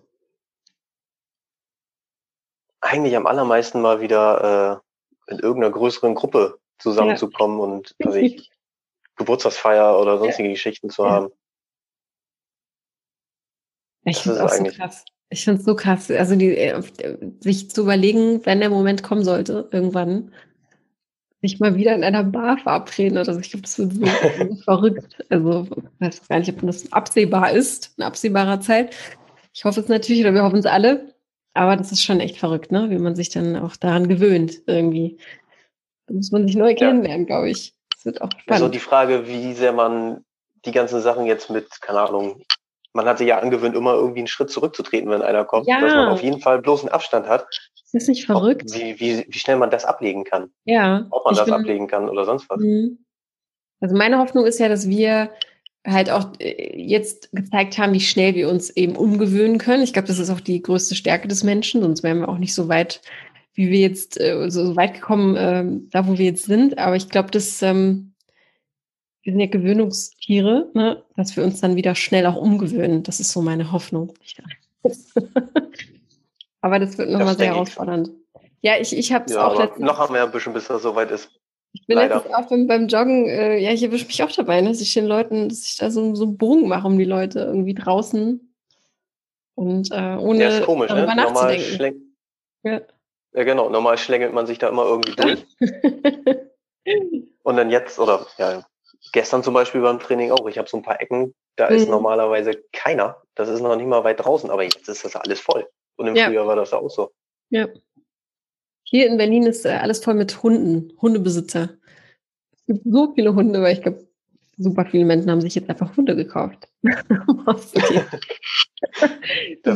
Eigentlich am allermeisten mal wieder äh, in irgendeiner größeren Gruppe zusammenzukommen ja. und also ich, Geburtstagsfeier oder sonstige ja. Geschichten zu ja. haben. Ich finde es auch so krass. Ich finde es so krass. Also die, äh, sich zu überlegen, wenn der Moment kommen sollte, irgendwann, sich mal wieder in einer Bar verabreden oder so. Ich glaube, das wird so, so <laughs> verrückt. Also ich weiß gar nicht, ob das absehbar ist, in absehbarer Zeit. Ich hoffe es natürlich, oder wir hoffen es alle. Aber das ist schon echt verrückt, ne? Wie man sich dann auch daran gewöhnt, irgendwie. Da muss man sich neu ja. kennenlernen, glaube ich. Wird auch spannend. Also die Frage, wie sehr man die ganzen Sachen jetzt mit, keine Ahnung, man hat sich ja angewöhnt, immer irgendwie einen Schritt zurückzutreten, wenn einer kommt, ja. dass man auf jeden Fall bloß einen Abstand hat. Ist das nicht verrückt? Wie, wie, wie schnell man das ablegen kann. Ja. Ob man das bin, ablegen kann oder sonst was. Mhm. Also meine Hoffnung ist ja, dass wir halt auch äh, jetzt gezeigt haben, wie schnell wir uns eben umgewöhnen können. Ich glaube, das ist auch die größte Stärke des Menschen, sonst wären wir auch nicht so weit, wie wir jetzt äh, so weit gekommen, äh, da wo wir jetzt sind. Aber ich glaube, dass ähm, wir sind ja Gewöhnungstiere, ne? dass wir uns dann wieder schnell auch umgewöhnen. Das ist so meine Hoffnung. <laughs> Aber das wird nochmal sehr herausfordernd. Ja, ich, ich habe es ja, auch letztens. Noch haben wir ein bisschen, bis das soweit ist. Ich bin Leider. letztens auch beim, beim Joggen, äh, ja, ich erwische mich auch dabei, ne, dass ich den Leuten, dass ich da so, so einen Bogen mache um die Leute irgendwie draußen. Und äh, ohne ja, ist komisch, darüber ne? nachzudenken. Ja. Ja, genau. Normal schlängelt man sich da immer irgendwie durch. <laughs> Und dann jetzt, oder ja, gestern zum Beispiel beim Training auch. Ich habe so ein paar Ecken, da mhm. ist normalerweise keiner. Das ist noch nicht mal weit draußen, aber jetzt ist das alles voll. Und im ja. Frühjahr war das auch so. Ja. Hier in Berlin ist äh, alles voll mit Hunden, Hundebesitzer. Es gibt so viele Hunde, weil ich glaube, super viele Menschen haben sich jetzt einfach Hunde gekauft. <laughs> <laughs> das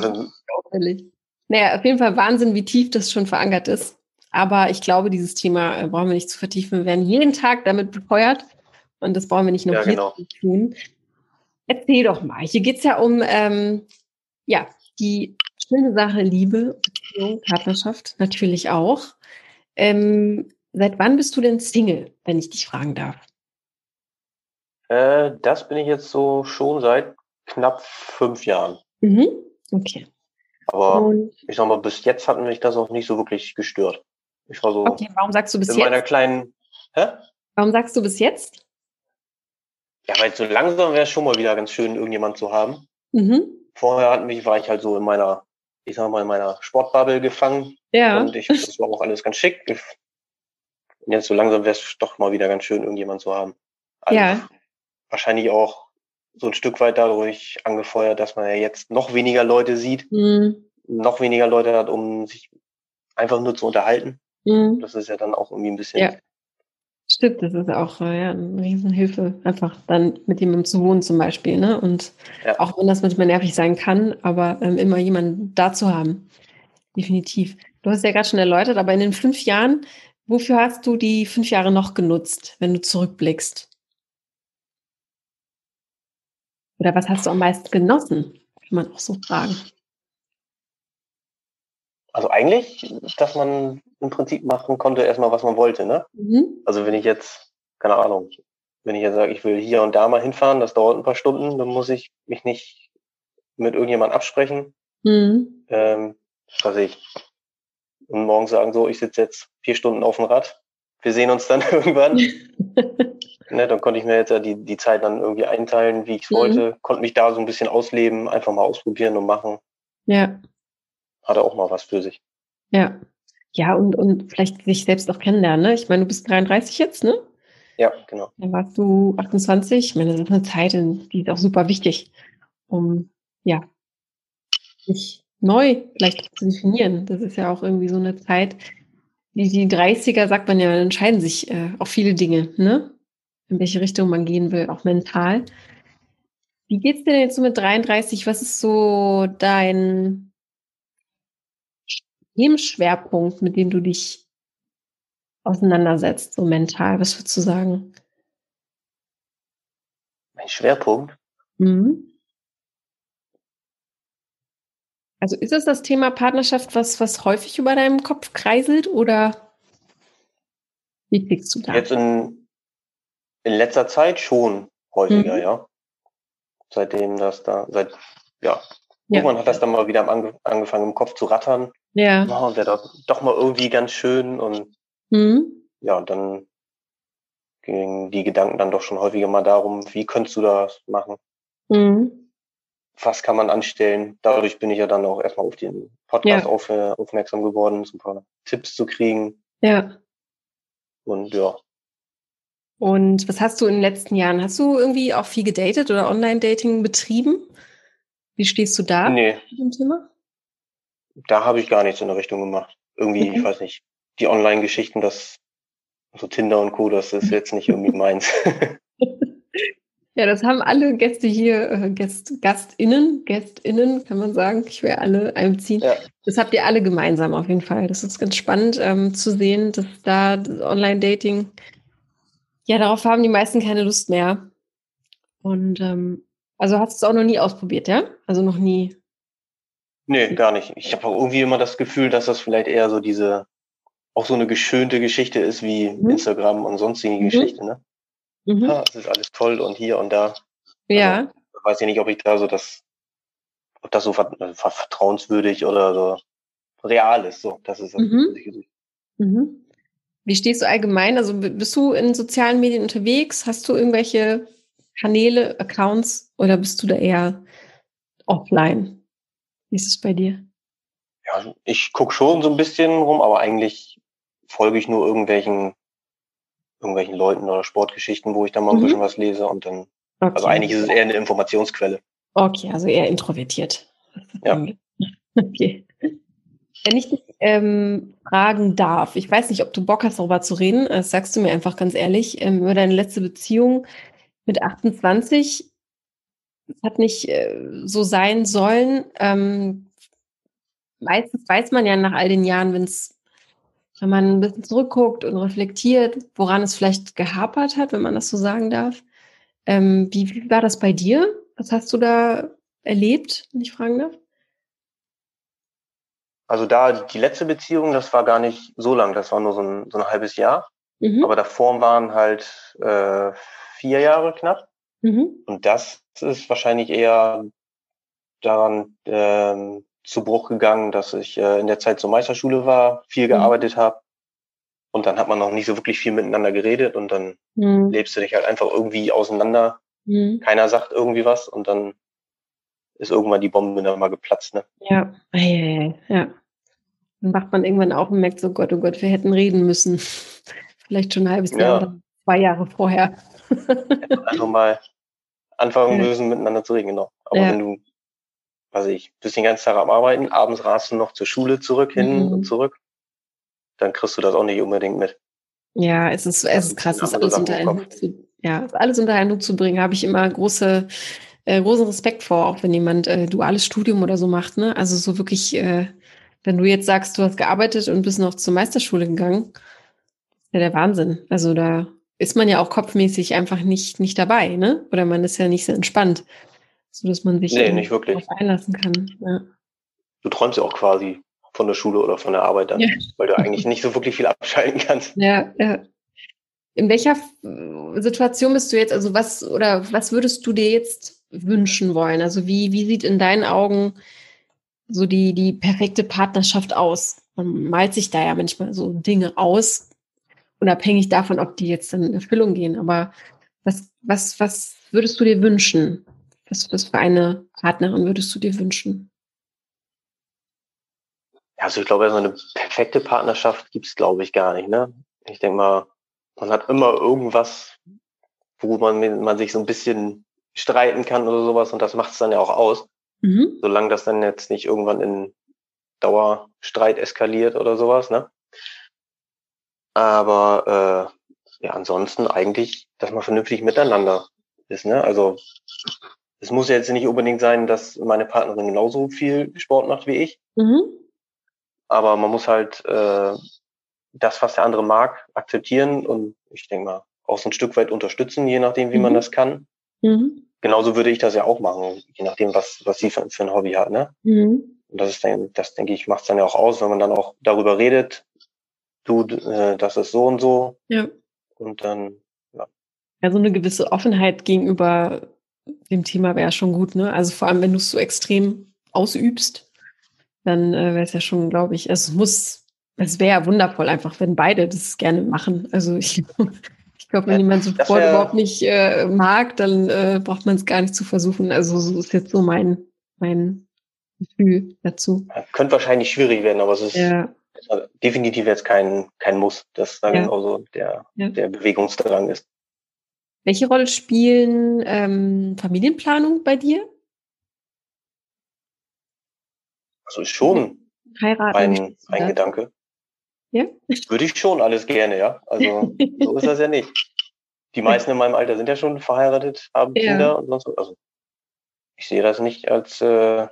ist auffällig. Naja, auf jeden Fall Wahnsinn, wie tief das schon verankert ist. Aber ich glaube, dieses Thema äh, brauchen wir nicht zu vertiefen. Wir werden jeden Tag damit befeuert. Und das brauchen wir nicht noch ja, genau. tun. Erzähl doch mal. Hier geht es ja um ähm, ja, die schöne Sache Liebe, Beziehung, Partnerschaft natürlich auch. Ähm, seit wann bist du denn Single, wenn ich dich fragen darf? Äh, das bin ich jetzt so schon seit knapp fünf Jahren. Mhm. Okay. Aber Und, ich sag mal, bis jetzt hat mich das auch nicht so wirklich gestört. Ich war so. Okay, warum sagst du bis in jetzt? In meiner kleinen. Hä? Warum sagst du bis jetzt? Ja, weil so langsam wäre es schon mal wieder ganz schön, irgendjemand zu haben. Mhm. Vorher hat mich, war ich halt so in meiner, ich sag mal, in meiner Sportbubble gefangen. Ja. Und ich, das war auch alles ganz schick. Und jetzt so langsam wäre es doch mal wieder ganz schön, irgendjemand zu haben. Also ja. Wahrscheinlich auch so ein Stück weit dadurch angefeuert, dass man ja jetzt noch weniger Leute sieht, mhm. noch weniger Leute hat, um sich einfach nur zu unterhalten. Mhm. Das ist ja dann auch irgendwie ein bisschen ja. Stimmt, das ist auch äh, ja, eine Riesenhilfe, einfach dann mit jemandem zu wohnen zum Beispiel. Ne? Und ja. auch wenn das manchmal nervig sein kann, aber ähm, immer jemanden da zu haben. Definitiv. Du hast ja gerade schon erläutert, aber in den fünf Jahren, wofür hast du die fünf Jahre noch genutzt, wenn du zurückblickst? Oder was hast du am meisten genossen? Kann man auch so fragen. Also eigentlich, dass man im Prinzip machen konnte erstmal, was man wollte, ne? Mhm. Also wenn ich jetzt, keine Ahnung, wenn ich jetzt sage, ich will hier und da mal hinfahren, das dauert ein paar Stunden, dann muss ich mich nicht mit irgendjemand absprechen. Mhm. Ähm, was ich. Und morgens sagen so, ich sitze jetzt vier Stunden auf dem Rad. Wir sehen uns dann <laughs> irgendwann. <laughs> ne, dann konnte ich mir jetzt ja die, die Zeit dann irgendwie einteilen, wie ich es mhm. wollte, konnte mich da so ein bisschen ausleben, einfach mal ausprobieren und machen. Ja hatte auch mal was für sich. Ja. Ja, und, und vielleicht sich selbst auch kennenlernen. Ne? Ich meine, du bist 33 jetzt, ne? Ja, genau. Dann warst du 28. Ich meine, das ist eine Zeit, die ist auch super wichtig, um ja, sich neu vielleicht zu definieren. Das ist ja auch irgendwie so eine Zeit, die, die 30er, sagt man ja, entscheiden sich äh, auch viele Dinge, ne? In welche Richtung man gehen will, auch mental. Wie geht's dir denn jetzt so mit 33? Was ist so dein Themenschwerpunkt, mit dem du dich auseinandersetzt, so mental? Was würdest du sagen? Mein Schwerpunkt? Mhm. Also ist es das Thema Partnerschaft, was, was häufig über deinem Kopf kreiselt oder wie kriegst du da? Jetzt in, in letzter Zeit schon häufiger, mhm. ja. Seitdem das da, seit, ja. ja. Irgendwann hat das dann mal wieder ange, angefangen im Kopf zu rattern. Ja. Oh, wäre doch, doch mal irgendwie ganz schön und mhm. ja, und dann gingen die Gedanken dann doch schon häufiger mal darum, wie könntest du das machen? Mhm was kann man anstellen. Dadurch bin ich ja dann auch erstmal auf den Podcast ja. auf, äh, aufmerksam geworden, so ein paar Tipps zu kriegen. Ja. Und ja. Und was hast du in den letzten Jahren? Hast du irgendwie auch viel gedatet oder Online-Dating betrieben? Wie stehst du da nee. mit dem Thema? Da habe ich gar nichts in der Richtung gemacht. Irgendwie, okay. ich weiß nicht, die Online-Geschichten, das so Tinder und Co., das ist jetzt nicht irgendwie meins. <laughs> Ja, das haben alle Gäste hier, äh, Gäst, GastInnen, GästInnen, kann man sagen. Ich will alle einziehen. Ja. Das habt ihr alle gemeinsam auf jeden Fall. Das ist ganz spannend ähm, zu sehen, dass da Online-Dating, ja, darauf haben die meisten keine Lust mehr. Und ähm, also hast du es auch noch nie ausprobiert, ja? Also noch nie. Nee, gar nicht. Ich habe auch irgendwie immer das Gefühl, dass das vielleicht eher so diese, auch so eine geschönte Geschichte ist wie mhm. Instagram und sonstige mhm. Geschichte, ne? Mhm. Ja, es ist alles toll und hier und da. Ja. Also, weiß ich nicht, ob ich da so das, ob das so vertrauenswürdig oder so real ist. So, das ist das, mhm. Mhm. Wie stehst du allgemein? Also bist du in sozialen Medien unterwegs? Hast du irgendwelche Kanäle, Accounts oder bist du da eher offline? Wie ist es bei dir? Ja, ich gucke schon so ein bisschen rum, aber eigentlich folge ich nur irgendwelchen irgendwelchen Leuten oder Sportgeschichten, wo ich dann mal ein mhm. bisschen was lese und dann, okay. also eigentlich ist es eher eine Informationsquelle. Okay, also eher introvertiert. Ja. <laughs> Okay. Wenn ich dich ähm, fragen darf, ich weiß nicht, ob du Bock hast, darüber zu reden, das sagst du mir einfach ganz ehrlich, ähm, über deine letzte Beziehung mit 28. Es hat nicht äh, so sein sollen. Ähm, meistens weiß man ja nach all den Jahren, wenn es wenn man ein bisschen zurückguckt und reflektiert, woran es vielleicht gehapert hat, wenn man das so sagen darf. Ähm, wie, wie war das bei dir? Was hast du da erlebt, wenn ich fragen darf? Also da die letzte Beziehung, das war gar nicht so lang, das war nur so ein, so ein halbes Jahr. Mhm. Aber davor waren halt äh, vier Jahre knapp. Mhm. Und das ist wahrscheinlich eher daran ähm, zu Bruch gegangen, dass ich äh, in der Zeit zur Meisterschule war, viel mhm. gearbeitet mhm. habe. Und dann hat man noch nicht so wirklich viel miteinander geredet und dann mhm. lebst du dich halt einfach irgendwie auseinander. Mhm. Keiner sagt irgendwie was und dann ist irgendwann die Bombe dann mal geplatzt. Ne? Ja, ja, ja, ja. Dann wacht man irgendwann auf und merkt so, Gott, oh Gott, wir hätten reden müssen. <laughs> Vielleicht schon ein halbes Jahr oder zwei Jahre vorher. also mal <laughs> anfangen müssen, miteinander zu reden, genau. Aber ja. wenn du also ich bist den ganzen Tag am Arbeiten, abends rast du noch zur Schule zurück, hin mhm. und zurück, dann kriegst du das auch nicht unbedingt mit. Ja, es ist, es ist krass, das alles unter einen Hut zu, ja, alles unter einen Hut zu bringen, habe ich immer große, äh, großen Respekt vor, auch wenn jemand äh, duales Studium oder so macht, ne? Also so wirklich, äh, wenn du jetzt sagst, du hast gearbeitet und bist noch zur Meisterschule gegangen, ist ja der Wahnsinn. Also da ist man ja auch kopfmäßig einfach nicht, nicht dabei, ne? Oder man ist ja nicht so entspannt so dass man sich nee, nicht wirklich. darauf einlassen kann. Ja. Du träumst ja auch quasi von der Schule oder von der Arbeit dann, ja. weil du eigentlich nicht so wirklich viel abschalten kannst. Ja, ja. In welcher Situation bist du jetzt, also was oder was würdest du dir jetzt wünschen wollen? Also wie, wie sieht in deinen Augen so die, die perfekte Partnerschaft aus? Man malt sich da ja manchmal so Dinge aus, unabhängig davon, ob die jetzt in Erfüllung gehen. Aber was, was, was würdest du dir wünschen? Was, was für eine Partnerin würdest du dir wünschen? Ja, also ich glaube, so eine perfekte Partnerschaft gibt es, glaube ich, gar nicht. Ne? Ich denke mal, man hat immer irgendwas, wo man, man sich so ein bisschen streiten kann oder sowas und das macht es dann ja auch aus. Mhm. Solange das dann jetzt nicht irgendwann in Dauerstreit eskaliert oder sowas, ne? Aber äh, ja, ansonsten eigentlich, dass man vernünftig miteinander ist, ne? Also es muss jetzt nicht unbedingt sein, dass meine Partnerin genauso viel Sport macht wie ich. Mhm. Aber man muss halt äh, das, was der andere mag, akzeptieren und ich denke mal, auch so ein Stück weit unterstützen, je nachdem, wie mhm. man das kann. Mhm. Genauso würde ich das ja auch machen, je nachdem, was, was sie für, für ein Hobby hat. Ne? Mhm. Und das ist dann, das denke ich, macht es dann ja auch aus, wenn man dann auch darüber redet, du, äh, das ist so und so. Ja. Und dann, ja. Ja, so eine gewisse Offenheit gegenüber dem Thema wäre schon gut, ne? Also vor allem, wenn du es so extrem ausübst, dann äh, wäre es ja schon, glaube ich, es muss, es wäre ja wundervoll einfach, wenn beide das gerne machen. Also ich, <laughs> ich glaube, wenn jemand so Sport überhaupt nicht äh, mag, dann äh, braucht man es gar nicht zu versuchen. Also so ist jetzt so mein, mein Gefühl dazu. Könnte wahrscheinlich schwierig werden, aber es ist ja. definitiv jetzt kein, kein Muss, dass da ja. genauso der, ja. der Bewegungsdrang ist. Welche Rolle spielen ähm, Familienplanung bei dir? Also schon Heiraten, ein, ein Gedanke. Ja? Würde ich schon alles gerne, ja. Also <laughs> so ist das ja nicht. Die meisten in meinem Alter sind ja schon verheiratet, haben ja. Kinder und sonst was. Also ich sehe das nicht als äh,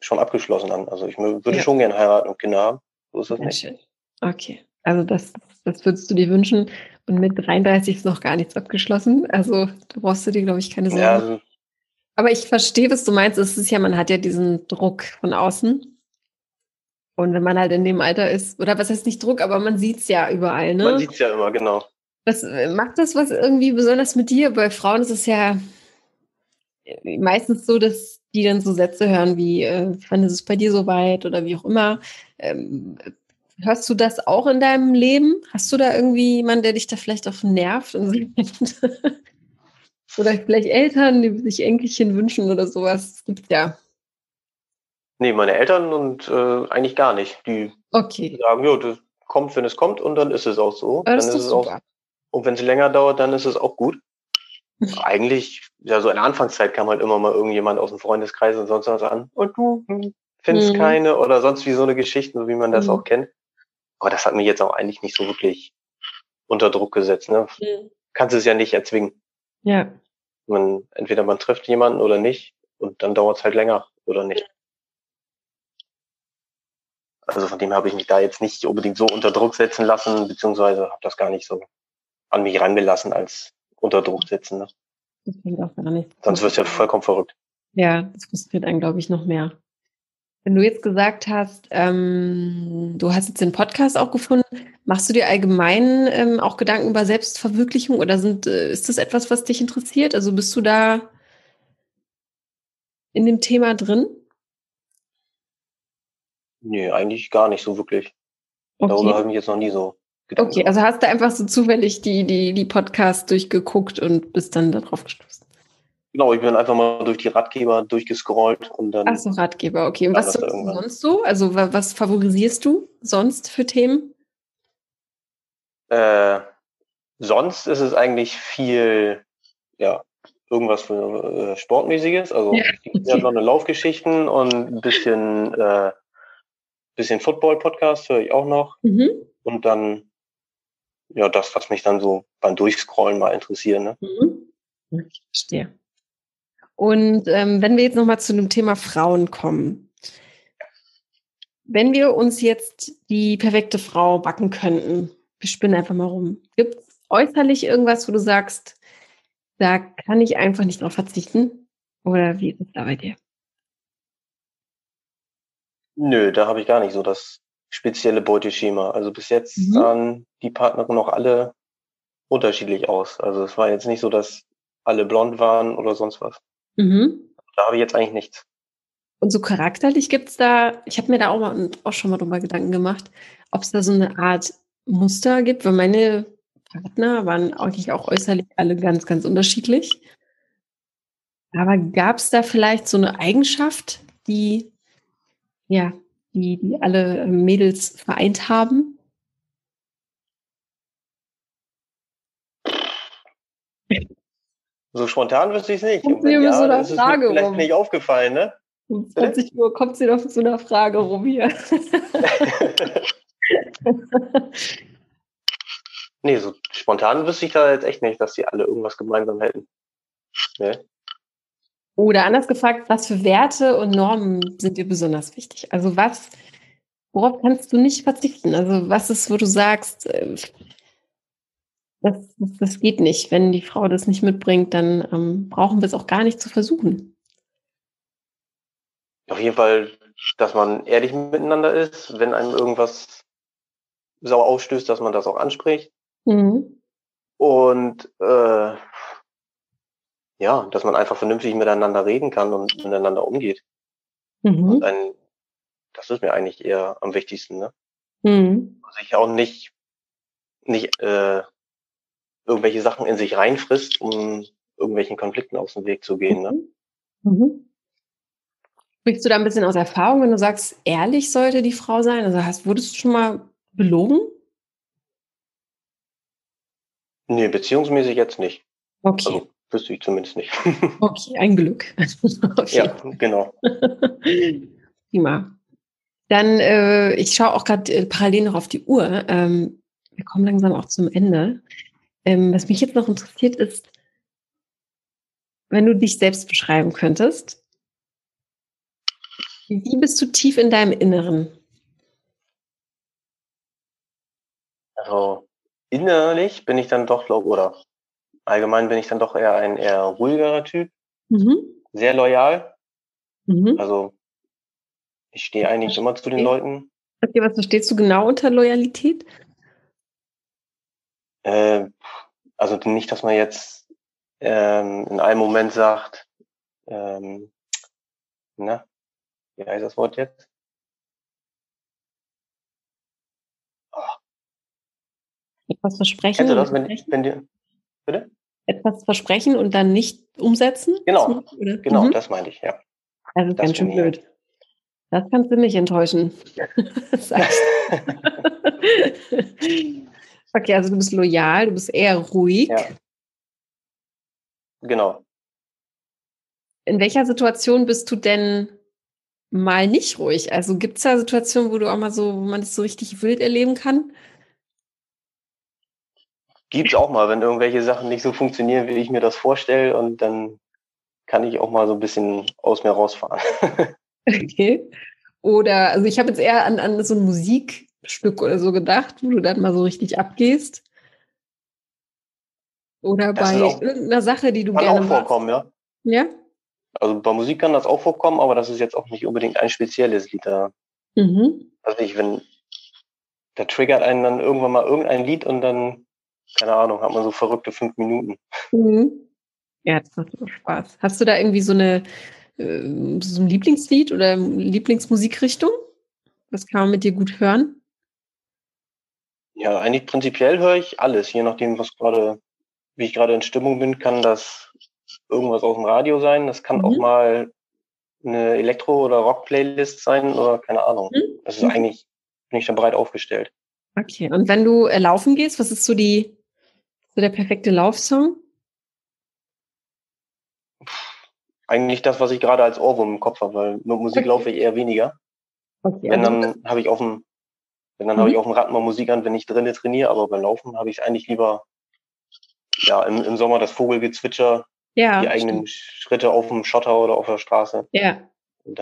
schon abgeschlossen an. Also ich würde ja. schon gerne heiraten und Kinder haben. So ist das Sehr nicht. Schön. Okay. Also das, das würdest du dir wünschen. Und mit 33 ist noch gar nichts abgeschlossen. Also da brauchst du dir, glaube ich, keine Sorgen. Ja, also Aber ich verstehe, was du meinst. Es ist ja, man hat ja diesen Druck von außen. Und wenn man halt in dem Alter ist, oder was heißt nicht Druck, aber man sieht es ja überall, ne? Man sieht es ja immer, genau. Was äh, macht das was irgendwie besonders mit dir? Bei Frauen ist es ja meistens so, dass die dann so Sätze hören wie, äh, wann ist es bei dir so weit oder wie auch immer. Ähm, hörst du das auch in deinem Leben? Hast du da irgendwie jemanden, der dich da vielleicht auch nervt? <laughs> oder vielleicht Eltern, die sich Enkelchen wünschen oder sowas? Das gibt's ja. Nee, meine Eltern und äh, eigentlich gar nicht. Die okay. sagen, ja, das kommt, wenn es kommt und dann ist es auch so. dann ist, ist es auch, und wenn es länger dauert, dann ist es auch gut. <laughs> eigentlich, ja, so in der Anfangszeit kam halt immer mal irgendjemand aus dem Freundeskreis und sonst was an. Und du findest mhm. keine oder sonst wie so eine Geschichte, so wie man das mhm. auch kennt. Aber das hat mir jetzt auch eigentlich nicht so wirklich unter Druck gesetzt. Ne? Mhm. Kannst es ja nicht erzwingen. Ja. Man, entweder man trifft jemanden oder nicht und dann dauert es halt länger oder nicht. Also von dem habe ich mich da jetzt nicht unbedingt so unter Druck setzen lassen, beziehungsweise habe das gar nicht so an mich rangelassen als unter Druck setzen. Ne? Das klingt auch gar nicht. Sonst wirst du ja vollkommen verrückt. Ja, das frustriert einen, glaube ich, noch mehr. Wenn du jetzt gesagt hast, ähm, du hast jetzt den Podcast auch gefunden, machst du dir allgemein ähm, auch Gedanken über Selbstverwirklichung oder sind, äh, ist das etwas, was dich interessiert? Also bist du da in dem Thema drin? Nee, eigentlich gar nicht so wirklich. Okay. Darüber habe ich mich jetzt noch nie so Gedanken Okay, also hast du einfach so zufällig die, die, die Podcasts durchgeguckt und bist dann darauf gestoßen. Genau, ich bin einfach mal durch die Ratgeber durchgescrollt und dann. Ach so, Ratgeber, okay. Und was sonst so? Also was favorisierst du sonst für Themen? Äh, sonst ist es eigentlich viel, ja, irgendwas für äh, Sportmäßiges. Also ja, okay. ich noch eine Laufgeschichten und ein bisschen äh, bisschen Football-Podcast höre ich auch noch. Mhm. Und dann, ja, das, was mich dann so beim Durchscrollen mal interessiert. Ne? Mhm. Ich verstehe. Und ähm, wenn wir jetzt nochmal zu dem Thema Frauen kommen. Wenn wir uns jetzt die perfekte Frau backen könnten, wir spinnen einfach mal rum. Gibt es äußerlich irgendwas, wo du sagst, da kann ich einfach nicht drauf verzichten? Oder wie ist es da bei dir? Nö, da habe ich gar nicht so das spezielle Beuteschema. Also bis jetzt mhm. sahen die Partnerin noch alle unterschiedlich aus. Also es war jetzt nicht so, dass alle blond waren oder sonst was. Mhm. Da habe ich jetzt eigentlich nichts. Und so charakterlich gibt's da, ich habe mir da auch, mal, auch schon mal drüber Gedanken gemacht, ob es da so eine Art Muster gibt, weil meine Partner waren eigentlich auch äußerlich alle ganz, ganz unterschiedlich. Aber gab es da vielleicht so eine Eigenschaft, die ja, die, die alle äh, Mädels vereint haben? So spontan wüsste ich es nicht. Und wenn ja, so das ist Frage vielleicht rum. nicht aufgefallen, ne? Um 20 Uhr kommt sie noch zu einer Frage rum hier. <laughs> nee, so spontan wüsste ich da jetzt echt nicht, dass sie alle irgendwas gemeinsam hätten. Nee. Oder anders gefragt, was für Werte und Normen sind dir besonders wichtig? Also was, worauf kannst du nicht verzichten? Also was ist, wo du sagst, äh, das, das, das geht nicht. Wenn die Frau das nicht mitbringt, dann ähm, brauchen wir es auch gar nicht zu versuchen. Auf jeden Fall, dass man ehrlich miteinander ist, wenn einem irgendwas sauer ausstößt, dass man das auch anspricht. Mhm. Und äh, ja, dass man einfach vernünftig miteinander reden kann und miteinander umgeht. Mhm. Und ein, das ist mir eigentlich eher am wichtigsten, ne? Mhm. Sich auch nicht, nicht äh, irgendwelche Sachen in sich reinfrisst, um irgendwelchen Konflikten aus dem Weg zu gehen. Ne? Mhm. mhm. Sprichst du da ein bisschen aus Erfahrung, wenn du sagst, ehrlich sollte die Frau sein? Also hast, wurdest du schon mal belogen? Nee, beziehungsmäßig jetzt nicht. Okay. Also, wüsste ich zumindest nicht. <laughs> okay, ein Glück. <laughs> okay. Ja, genau. <laughs> Prima. Dann, äh, ich schaue auch gerade äh, parallel noch auf die Uhr. Ähm, wir kommen langsam auch zum Ende. Ähm, was mich jetzt noch interessiert ist, wenn du dich selbst beschreiben könntest, wie bist du tief in deinem Inneren? Also innerlich bin ich dann doch, glaube oder allgemein bin ich dann doch eher ein eher ruhigerer Typ, mhm. sehr loyal. Mhm. Also ich stehe eigentlich immer zu den Leuten. Okay, was verstehst du genau unter Loyalität? Äh, also nicht, dass man jetzt ähm, in einem Moment sagt, ähm, na, wie heißt das Wort jetzt? Oh. Etwas versprechen. du das, wenn, wenn dir, bitte? Etwas versprechen und dann nicht umsetzen? Genau, genau, mhm. das meine ich, ja. Also das ganz schön blöd. Das kannst du nicht enttäuschen. <laughs> <laughs> <laughs> Okay, also du bist loyal, du bist eher ruhig. Ja. Genau. In welcher Situation bist du denn mal nicht ruhig? Also gibt es da Situationen, wo du auch mal so, wo man das so richtig wild erleben kann? Gibt es auch mal, wenn irgendwelche Sachen nicht so funktionieren, wie ich mir das vorstelle, und dann kann ich auch mal so ein bisschen aus mir rausfahren. <laughs> okay. Oder, also ich habe jetzt eher an, an so Musik Stück oder so gedacht, wo du dann mal so richtig abgehst? Oder das bei irgendeiner Sache, die du kann gerne auch vorkommen, machst? ja. Ja? Also bei Musik kann das auch vorkommen, aber das ist jetzt auch nicht unbedingt ein spezielles Lied da. Mhm. Also ich, wenn, da triggert einen dann irgendwann mal irgendein Lied und dann, keine Ahnung, hat man so verrückte fünf Minuten. Mhm. Ja, das macht auch Spaß. Hast du da irgendwie so eine, äh, so ein Lieblingslied oder Lieblingsmusikrichtung? Was kann man mit dir gut hören? Ja, eigentlich prinzipiell höre ich alles, je nachdem, was gerade, wie ich gerade in Stimmung bin, kann das irgendwas aus dem Radio sein. Das kann mhm. auch mal eine Elektro- oder Rock-Playlist sein oder keine Ahnung. Mhm. Das ist eigentlich, bin ich da breit aufgestellt. Okay, und wenn du äh, laufen gehst, was ist so die, so der perfekte Laufsong? Eigentlich das, was ich gerade als Ohrwurm im Kopf habe, weil mit Musik okay. laufe ich eher weniger. Okay, wenn, also dann habe ich auf dem wenn dann mhm. habe ich auf dem Rad mal Musik an, wenn ich drinnen trainiere, aber beim Laufen habe ich eigentlich lieber ja, im, im Sommer das Vogelgezwitscher, ja, die eigenen stimmt. Schritte auf dem Schotter oder auf der Straße. Ja.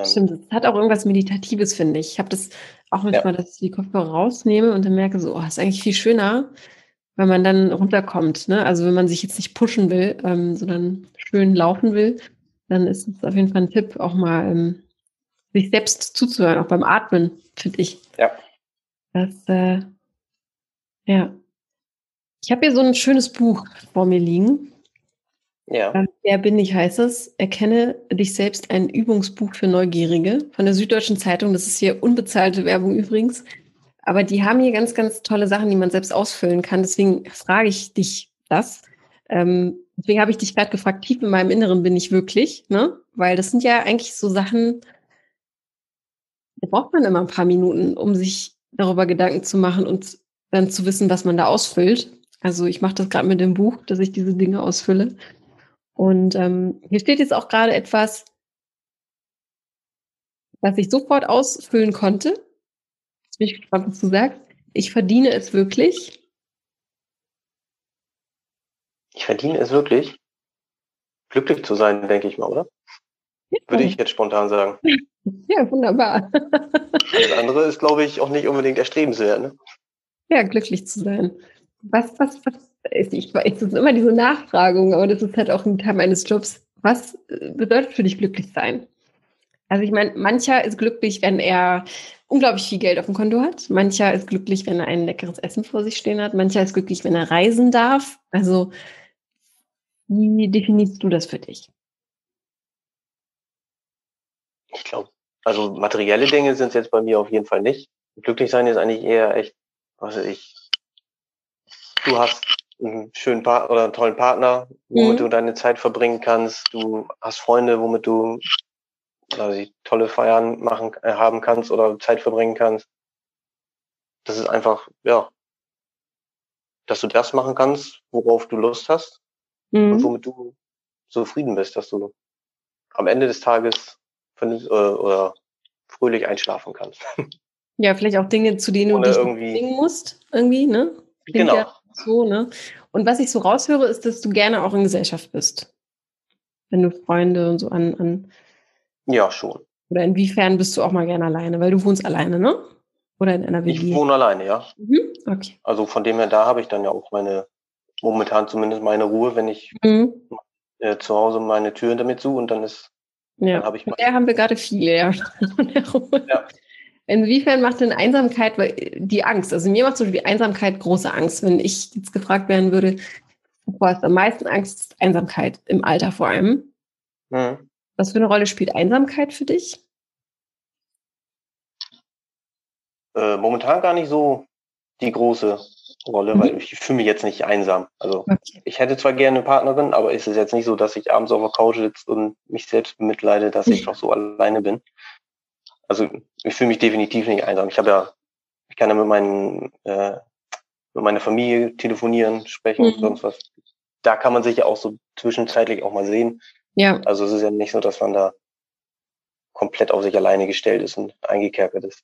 Stimmt, das hat auch irgendwas Meditatives, finde ich. Ich habe das auch manchmal, ja. dass ich die Kopfhörer rausnehme und dann merke so, oh, ist eigentlich viel schöner, wenn man dann runterkommt. Ne? Also wenn man sich jetzt nicht pushen will, ähm, sondern schön laufen will, dann ist es auf jeden Fall ein Tipp, auch mal ähm, sich selbst zuzuhören, auch beim Atmen, finde ich. Ja. Das, äh, ja. Ich habe hier so ein schönes Buch vor mir liegen. Ja. Ähm, Wer bin ich heißt es? Erkenne dich selbst ein Übungsbuch für Neugierige von der Süddeutschen Zeitung. Das ist hier unbezahlte Werbung übrigens. Aber die haben hier ganz, ganz tolle Sachen, die man selbst ausfüllen kann. Deswegen frage ich dich das. Ähm, deswegen habe ich dich gerade gefragt, tief in meinem Inneren bin ich wirklich, ne? Weil das sind ja eigentlich so Sachen, da braucht man immer ein paar Minuten, um sich darüber Gedanken zu machen und dann zu wissen, was man da ausfüllt. Also ich mache das gerade mit dem Buch, dass ich diese Dinge ausfülle. Und ähm, hier steht jetzt auch gerade etwas, was ich sofort ausfüllen konnte. Jetzt bin ich gespannt, was du sagst. Ich verdiene es wirklich. Ich verdiene es wirklich, glücklich zu sein, denke ich mal, oder? Ja. Würde ich jetzt spontan sagen. <laughs> <laughs> Ja, wunderbar. Das andere ist, glaube ich, auch nicht unbedingt erstrebenswert. Ne? Ja, glücklich zu sein. Was, was, was, ich weiß, es ist immer diese Nachfragung, aber das ist halt auch ein Teil meines Jobs. Was bedeutet für dich glücklich sein? Also ich meine, mancher ist glücklich, wenn er unglaublich viel Geld auf dem Konto hat. Mancher ist glücklich, wenn er ein leckeres Essen vor sich stehen hat. Mancher ist glücklich, wenn er reisen darf. Also wie definierst du das für dich? Ich glaube, also materielle Dinge sind es jetzt bei mir auf jeden Fall nicht. Glücklich sein ist eigentlich eher echt, was weiß ich, du hast einen schönen Partner oder einen tollen Partner, womit mhm. du deine Zeit verbringen kannst. Du hast Freunde, womit du also tolle Feiern machen äh, haben kannst oder Zeit verbringen kannst. Das ist einfach, ja, dass du das machen kannst, worauf du Lust hast mhm. und womit du zufrieden bist, dass du am Ende des Tages vernünftig, äh, oder fröhlich einschlafen kannst. <laughs> Ja, vielleicht auch Dinge, zu denen Ohne du dich irgendwie musst, irgendwie, ne? Klingt genau. Ja so, ne? Und was ich so raushöre, ist, dass du gerne auch in Gesellschaft bist. Wenn du Freunde und so an, an Ja, schon. Oder inwiefern bist du auch mal gerne alleine? Weil du wohnst alleine, ne? Oder in einer WG? Ich wohne alleine, ja. Mhm. Okay. Also von dem her, da habe ich dann ja auch meine, momentan zumindest meine Ruhe, wenn ich mhm. äh, zu Hause meine Tür hinter mir zu und dann ist ja, habe. Der haben wir gerade viele, ja. ja. <laughs> Inwiefern macht denn Einsamkeit die Angst? Also mir macht zum Beispiel Einsamkeit große Angst. Wenn ich jetzt gefragt werden würde, wovor hast du am meisten Angst? Einsamkeit im Alter vor allem. Mhm. Was für eine Rolle spielt Einsamkeit für dich? Äh, momentan gar nicht so die große Rolle, mhm. weil ich fühle mich jetzt nicht einsam. Also okay. ich hätte zwar gerne eine Partnerin, aber ist es jetzt nicht so, dass ich abends auf der Couch sitze und mich selbst bemitleide, dass ich doch so alleine bin. Also ich fühle mich definitiv nicht einsam. Ich habe ja, ich kann ja mit meinen äh, mit meiner Familie telefonieren, sprechen mhm. und sonst was. Da kann man sich ja auch so zwischenzeitlich auch mal sehen. Ja. Also es ist ja nicht so, dass man da komplett auf sich alleine gestellt ist und eingekerkert ist.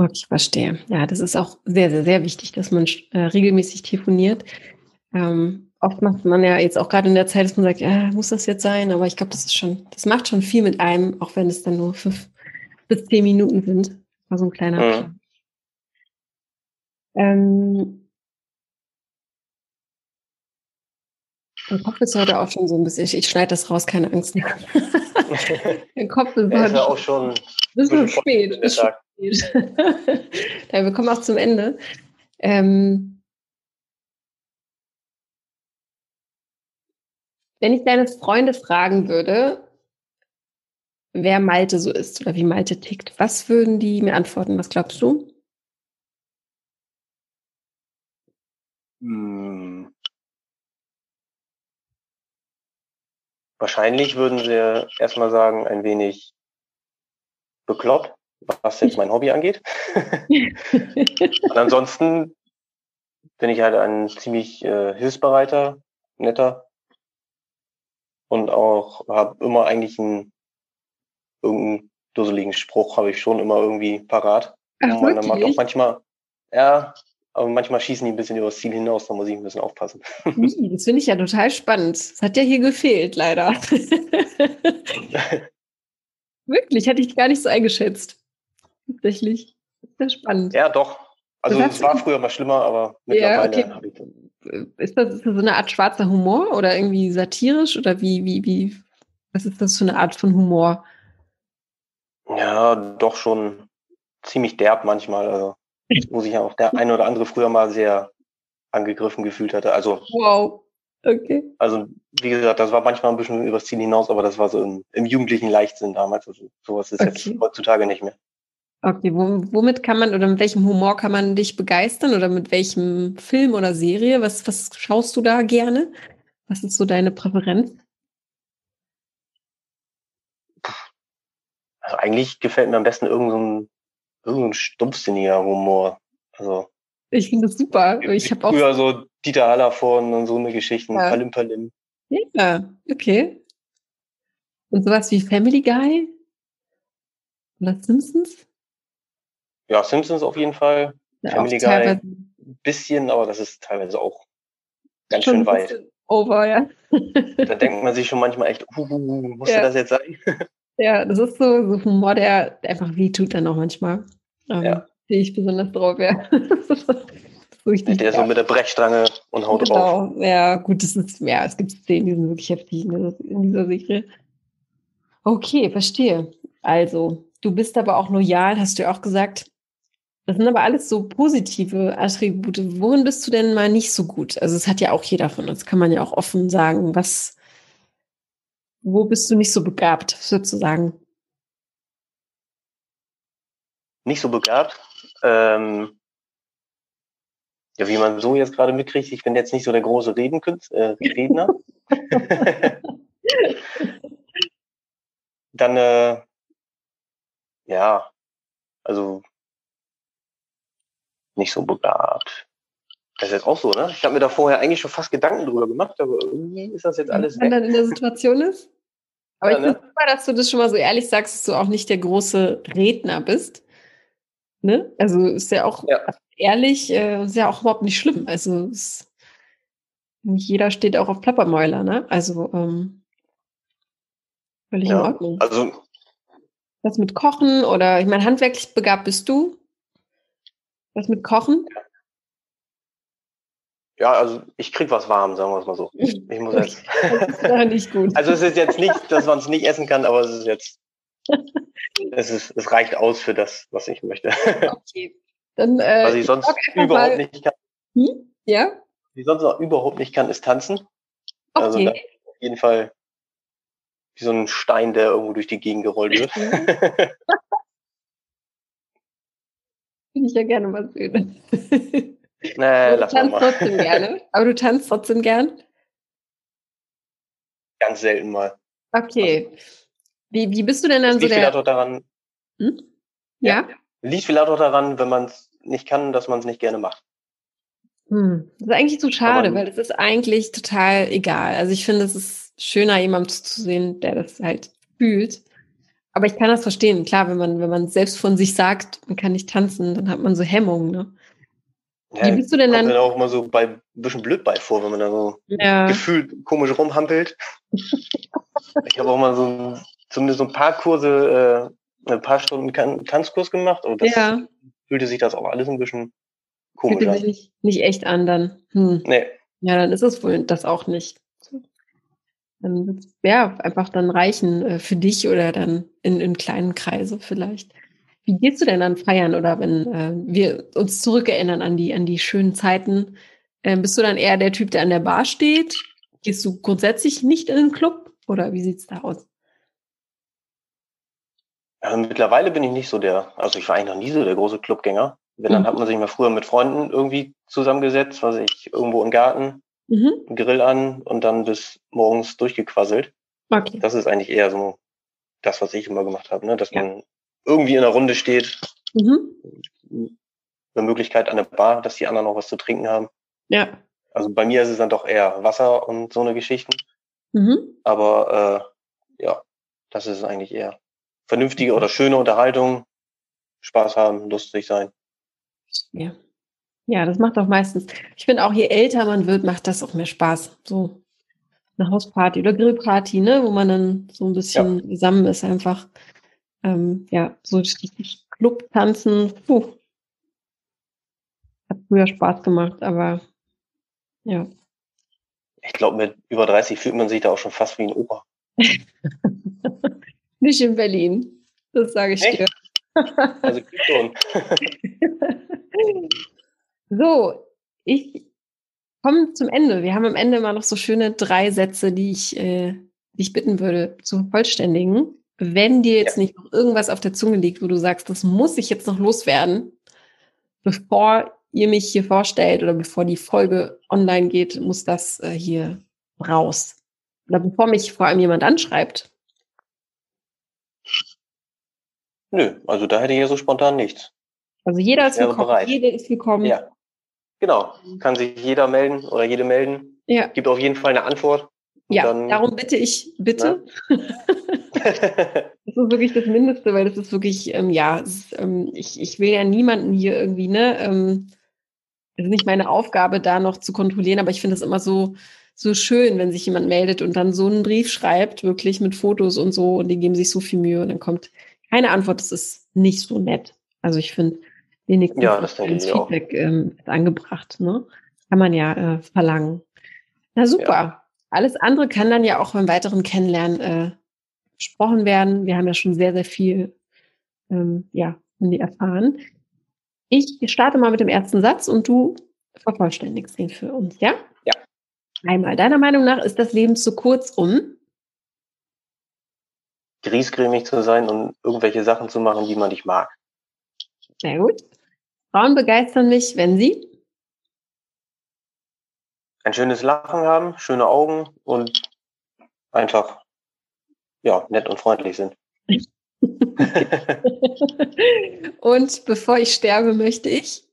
Okay, ich verstehe. Ja, das ist auch sehr, sehr, sehr wichtig, dass man äh, regelmäßig telefoniert. Ähm, oft macht man ja jetzt auch gerade in der Zeit, dass man sagt, ja, muss das jetzt sein? Aber ich glaube, das ist schon, das macht schon viel mit einem, auch wenn es dann nur fünf bis zehn Minuten sind. War so ein kleiner mhm. Ähm, mein Kopf ist heute auch schon so ein bisschen, ich, ich schneide das raus, keine Angst. <laughs> <laughs> mein Kopf ist, ist ja auch schon ist schon spät. Ist schon spät. ja, <laughs> wir kommen auch zum Ende. Ähm, wenn ich deine Freunde fragen würde, wer Malte so ist oder wie Malte tickt. Was würden die mir antworten? Was glaubst du? Hm. Wahrscheinlich würden sie erstmal sagen, ein wenig bekloppt, was jetzt mein Hobby angeht. <laughs> Und ansonsten bin ich halt ein ziemlich äh, hilfsbereiter, netter und auch habe immer eigentlich ein irgendeinen dusseligen Spruch habe ich schon immer irgendwie parat. Ach, man macht auch manchmal, ja, aber manchmal schießen die ein bisschen übers Ziel hinaus, da muss ich ein bisschen aufpassen. <laughs> Das finde ich ja total spannend. Das hat ja hier gefehlt, leider. <laughs> Wirklich, hätte ich gar nicht so eingeschätzt. Tatsächlich. Sehr spannend. Ja, doch. Also es war früher mal schlimmer, aber mittlerweile ja, okay. Ist das, ist das so eine Art schwarzer Humor oder irgendwie satirisch oder wie, wie, wie, was ist das für eine Art von Humor? Ja, doch schon ziemlich derb manchmal. Also, <laughs> wo sich ja auch der eine oder andere früher mal sehr angegriffen gefühlt hatte. Also, wow. Okay. Also, wie gesagt, das war manchmal ein bisschen übers Ziel hinaus, aber das war so im, im jugendlichen Leichtsinn damals. Also, sowas ist okay. jetzt heutzutage nicht mehr. Okay, womit kann man oder mit welchem Humor kann man dich begeistern oder mit welchem Film oder Serie? Was, was schaust du da gerne? Was ist so deine Präferenz? Also eigentlich gefällt mir am besten irgendein, so irgendein stumpfsinniger Humor. Also ich finde das super. Ich habe auch früher so Dieter Hallervorn und so eine Geschichten, ja. Palim Palim. Ja, okay. Und sowas wie Family Guy? Oder Simpsons? Ja, Simpsons auf jeden Fall. Ja, Family Guy ein bisschen, aber das ist teilweise auch ganz schön weit. Over, ja. da denkt man sich schon manchmal echt, uh, musste ja. das jetzt sein? <laughs> ja, das ist so, so Humor, der einfach weh tut dann auch manchmal. Ähm, ja. Stehe ich besonders drauf, ja. <laughs> Richtig der so mit der Brechstange und haut genau. drauf. Ja, gut, das ist, ja, es gibt Szenen, die sind wirklich heftig in dieser Serie. Okay, verstehe. Also, du bist aber auch loyal, hast du ja auch gesagt. Das sind aber alles so positive Attribute. Worin bist du denn mal nicht so gut? Also, es hat ja auch jeder von uns, kann man ja auch offen sagen. Was, wo bist du nicht so begabt, sozusagen? Nicht so begabt? Ähm, ja, wie man so jetzt gerade mitkriegt, ich bin jetzt nicht so der große Redenkünstler, äh, Redner. <laughs> Dann, äh, ja, also nicht so begabt. Das ist jetzt auch so, ne? Ich habe mir da vorher eigentlich schon fast Gedanken drüber gemacht, aber irgendwie ist das jetzt alles Wenn weg. dann in der Situation ist. Aber ja, ich finde ne? super, dass du das schon mal so ehrlich sagst, dass du auch nicht der große Redner bist. Ne? Also ist ja auch ja. ehrlich, äh, ist ja auch überhaupt nicht schlimm. Also ist, nicht jeder steht auch auf Plappermäuler, ne? Also ähm, völlig ja, in Ordnung. Also was mit Kochen oder ich meine, handwerklich begabt bist du? Was mit Kochen? Ja, also ich krieg was warm, sagen wir es mal so. Ich muss jetzt. das ist nicht gut. <laughs> Also es ist jetzt nicht, dass man es nicht essen kann, aber es ist jetzt <laughs> es, ist, es reicht aus für das, was ich möchte. Okay. Dann, äh, was ich sonst ich überhaupt mal... nicht kann. Hm? Ja? Was ich sonst überhaupt nicht kann, ist tanzen. Also okay. Also auf jeden Fall wie so ein Stein, der irgendwo durch die Gegend gerollt wird. <laughs> Finde ich ja gerne mal sehen. <laughs> Nee, lass mal. Du tanzt trotzdem gerne. Aber du tanzt trotzdem gern? Ganz selten mal. Okay. Also, wie, wie bist du denn dann so der... Vielleicht auch daran... Hm? Ja? ja? Liegt vielleicht auch daran, wenn man es nicht kann, dass man es nicht gerne macht. Hm. Das ist eigentlich zu schade, weil es ist eigentlich total egal. Also ich finde, es ist schöner, jemandem zu sehen, der das halt fühlt. Aber ich kann das verstehen. Klar, wenn man, wenn man selbst von sich sagt, man kann nicht tanzen, dann hat man so Hemmungen, ne? Ja, Wie bist du denn dann? Kommt dann auch mal so bei ein bisschen blöd bei vor, wenn man da so ja. gefühlt komisch rumhampelt. ich habe auch mal so zumindest so ein paar Kurse, äh, ein paar Stunden Tanzkurs gemacht und das ja. fühlte sich das auch alles ein bisschen komisch fühlte an. Sich nicht, nicht echt an dann. Hm. Nee. Ja, dann ist es wohl das auch nicht. Dann wird es ja einfach dann reichen äh, für dich oder dann in, in kleinen Kreise vielleicht. Wie gehst du denn dann feiern oder wenn äh, wir uns zurückerinnern an die, an die schönen Zeiten? Äh, bist du dann eher der Typ, der an der Bar steht? Gehst du grundsätzlich nicht in den Club oder wie sieht's da aus? Also mittlerweile bin ich nicht so der, also ich war eigentlich noch nie so der große Clubgänger. Wenn, dann mhm. hat man sich mal früher mit Freunden irgendwie zusammengesetzt, was ich irgendwo im Garten, mhm. Grill an und dann bis morgens durchgequasselt. Okay. Das ist eigentlich eher so das, was ich immer gemacht habe, ne? dass ja. man irgendwie in der Runde steht. Mhm. Eine Möglichkeit an der Bar, dass die anderen noch was zu trinken haben. Ja. Also bei mir ist es dann doch eher Wasser und so eine Geschichten. Mhm. Aber äh, ja, das ist eigentlich eher vernünftige oder schöne Unterhaltung, Spaß haben, lustig sein. Ja. Ja, das macht auch meistens. Ich finde auch, je älter man wird, macht das auch mehr Spaß. So eine Hausparty oder Grillparty, ne, wo man dann so ein bisschen ja. zusammen ist, einfach. Ähm, ja, so richtig Club tanzen. Puh. Hat früher Spaß gemacht, aber ja. Ich glaube, mit über 30 fühlt man sich da auch schon fast wie ein Opa. <laughs> Nicht in Berlin. Das sage ich Echt? dir. Also schon. <laughs> so, ich komme zum Ende. Wir haben am Ende immer noch so schöne drei Sätze, die ich äh, dich bitten würde zu vervollständigen. Wenn dir jetzt ja. nicht noch irgendwas auf der Zunge liegt, wo du sagst, das muss ich jetzt noch loswerden, bevor ihr mich hier vorstellt oder bevor die Folge online geht, muss das äh, hier raus. Oder bevor mich vor allem jemand anschreibt, Nö, also da hätte ich ja so spontan nichts. Also jeder ist willkommen. Bereit. Jede ist willkommen. Ja. Genau. Kann sich jeder melden oder jede melden. Ja. Gibt auf jeden Fall eine Antwort. Ja, dann, darum bitte ich, bitte. <laughs> das ist wirklich das Mindeste, weil das ist wirklich, ähm, ja, ist, ähm, ich, ich will ja niemanden hier irgendwie, ne, ähm, es ist nicht meine Aufgabe, da noch zu kontrollieren, aber ich finde es immer so, so schön, wenn sich jemand meldet und dann so einen Brief schreibt, wirklich mit Fotos und so, und die geben sich so viel Mühe und dann kommt keine Antwort. Das ist nicht so nett. Also ich finde, wenigstens ja, das ins Feedback ähm, angebracht. Ne? Kann man ja äh, verlangen. Na super. Ja. Alles andere kann dann ja auch beim weiteren Kennenlernen äh, besprochen werden. Wir haben ja schon sehr, sehr viel ähm, ja, erfahren. Ich starte mal mit dem ersten Satz und du vervollständigst ihn für uns, ja? Ja. Einmal, deiner Meinung nach ist das Leben zu kurz, um griesgrämig zu sein und irgendwelche Sachen zu machen, die man nicht mag. Sehr gut. Frauen begeistern mich, wenn sie ein schönes Lachen haben, schöne Augen und einfach ja, nett und freundlich sind. <laughs> und bevor ich sterbe, möchte ich?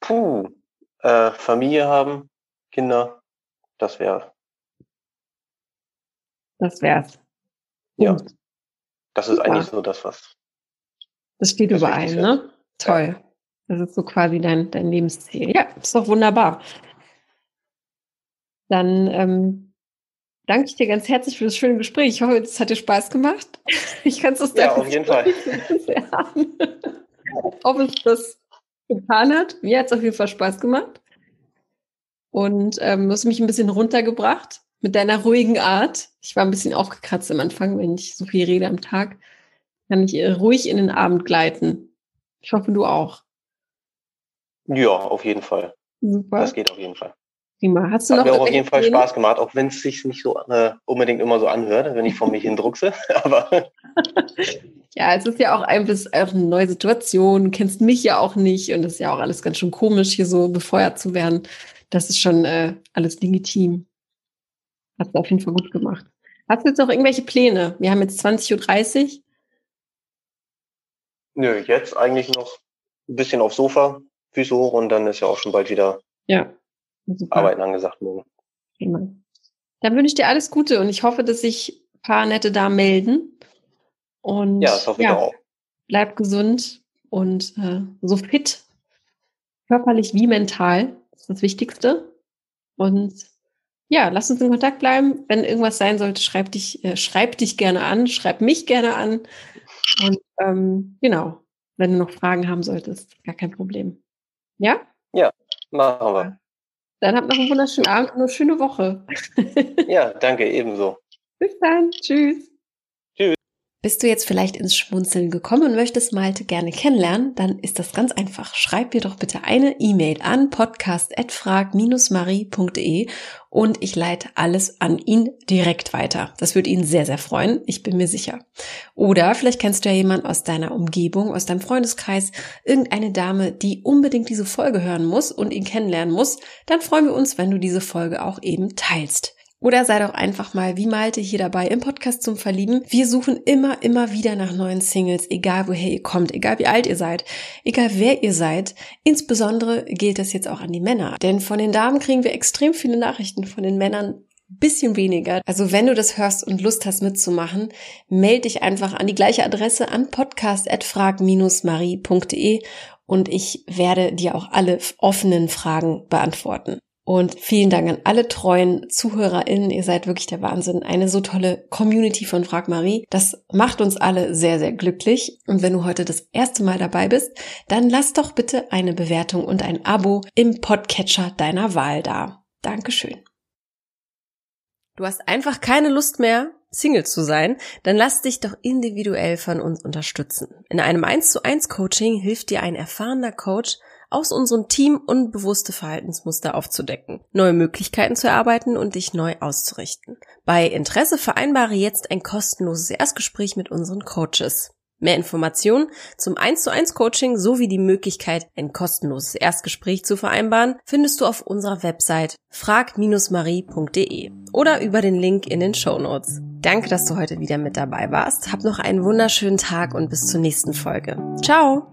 Puh, äh, Familie haben, Kinder, das wäre. Das wär's. Ja. Das ist Super. eigentlich so das, was. Das steht überall, ne? Toll. Ja. Das ist so quasi dein, dein Lebensziel. Ja, ist doch wunderbar. Dann ähm, danke ich dir ganz herzlich für das schöne Gespräch. Ich hoffe, es hat dir Spaß gemacht. <laughs> Ich kann es aus Ja, auf jeden Fall. Ob es das getan hat. Mir hat es auf jeden Fall Spaß gemacht. Und ähm, du hast mich ein bisschen runtergebracht mit deiner ruhigen Art. Ich war ein bisschen aufgekratzt am Anfang, wenn ich so viel rede am Tag. Kann ich äh, ruhig in den Abend gleiten. Ich hoffe, du auch. Ja, auf jeden Fall. Super. Das geht auf jeden Fall. Prima. Hast du Hat noch mir auch auf jeden Fall Spaß gemacht, auch wenn es sich nicht so äh, unbedingt immer so anhört, wenn ich von mich hindruckse. <laughs> Aber <laughs> ja, es ist ja auch ein bisschen eine neue Situation. Du kennst mich ja auch nicht und es ist ja auch alles ganz schön komisch, hier so befeuert zu werden. Das ist schon äh, alles legitim. Hast du auf jeden Fall gut gemacht. Hast du jetzt noch irgendwelche Pläne? Wir haben jetzt 20.30 Uhr. Nö, jetzt eigentlich noch ein bisschen aufs Sofa, Füße hoch und dann ist ja auch schon bald wieder ja, Arbeiten angesagt morgen. Prima. Dann wünsche ich dir alles Gute und ich hoffe, dass sich ein paar nette Damen melden. Und ja, das hoffe ja, ich auch. Bleib gesund und äh, so fit, körperlich wie mental. Das ist das Wichtigste. Und ja, lass uns in Kontakt bleiben. Wenn irgendwas sein sollte, schreib dich, äh, schreib dich gerne an, schreib mich gerne an. Und ähm, genau, wenn du noch Fragen haben solltest, gar kein Problem. Ja? Ja, machen wir. Dann habt noch einen wunderschönen Abend und eine schöne Woche. ja, danke, ebenso. Bis dann. Tschüss. Bist du jetzt vielleicht ins Schmunzeln gekommen und möchtest Malte gerne kennenlernen? Dann ist das ganz einfach. Schreib mir doch bitte eine E-Mail an podcast.frag-marie.de und ich leite alles an ihn direkt weiter. Das würde ihn sehr, sehr freuen. Ich bin mir sicher. Oder vielleicht kennst du ja jemanden aus deiner Umgebung, aus deinem Freundeskreis, irgendeine Dame, die unbedingt diese Folge hören muss und ihn kennenlernen muss. Dann freuen wir uns, wenn du diese Folge auch eben teilst. Oder sei doch einfach mal wie Malte hier dabei im Podcast zum Verlieben. Wir suchen immer, immer wieder nach neuen Singles, egal woher ihr kommt, egal wie alt ihr seid, egal wer ihr seid. Insbesondere gilt das jetzt auch an die Männer. Denn von den Damen kriegen wir extrem viele Nachrichten, von den Männern bisschen weniger. Also wenn du das hörst und Lust hast mitzumachen, melde dich einfach an die gleiche Adresse an podcast@frag-marie.de und ich werde dir auch alle offenen Fragen beantworten. Und vielen Dank an alle treuen ZuhörerInnen. Ihr seid wirklich der Wahnsinn. Eine so tolle Community von Frag Marie. Das macht uns alle sehr, sehr glücklich. Und wenn du heute das erste Mal dabei bist, dann lass doch bitte eine Bewertung und ein Abo im Podcatcher deiner Wahl da. Dankeschön. Du hast einfach keine Lust mehr, Single zu sein, dann lass dich doch individuell von uns unterstützen. In einem 1 zu 1 Coaching hilft dir ein erfahrener Coach, aus unserem Team unbewusste Verhaltensmuster aufzudecken, neue Möglichkeiten zu erarbeiten und dich neu auszurichten. Bei Interesse vereinbare jetzt ein kostenloses Erstgespräch mit unseren Coaches. Mehr Informationen zum 1 zu 1 Coaching sowie die Möglichkeit, ein kostenloses Erstgespräch zu vereinbaren, findest du auf unserer Website frag-marie.de oder über den Link in den Show Notes. Danke, dass du heute wieder mit dabei warst. Hab noch einen wunderschönen Tag und bis zur nächsten Folge. Ciao!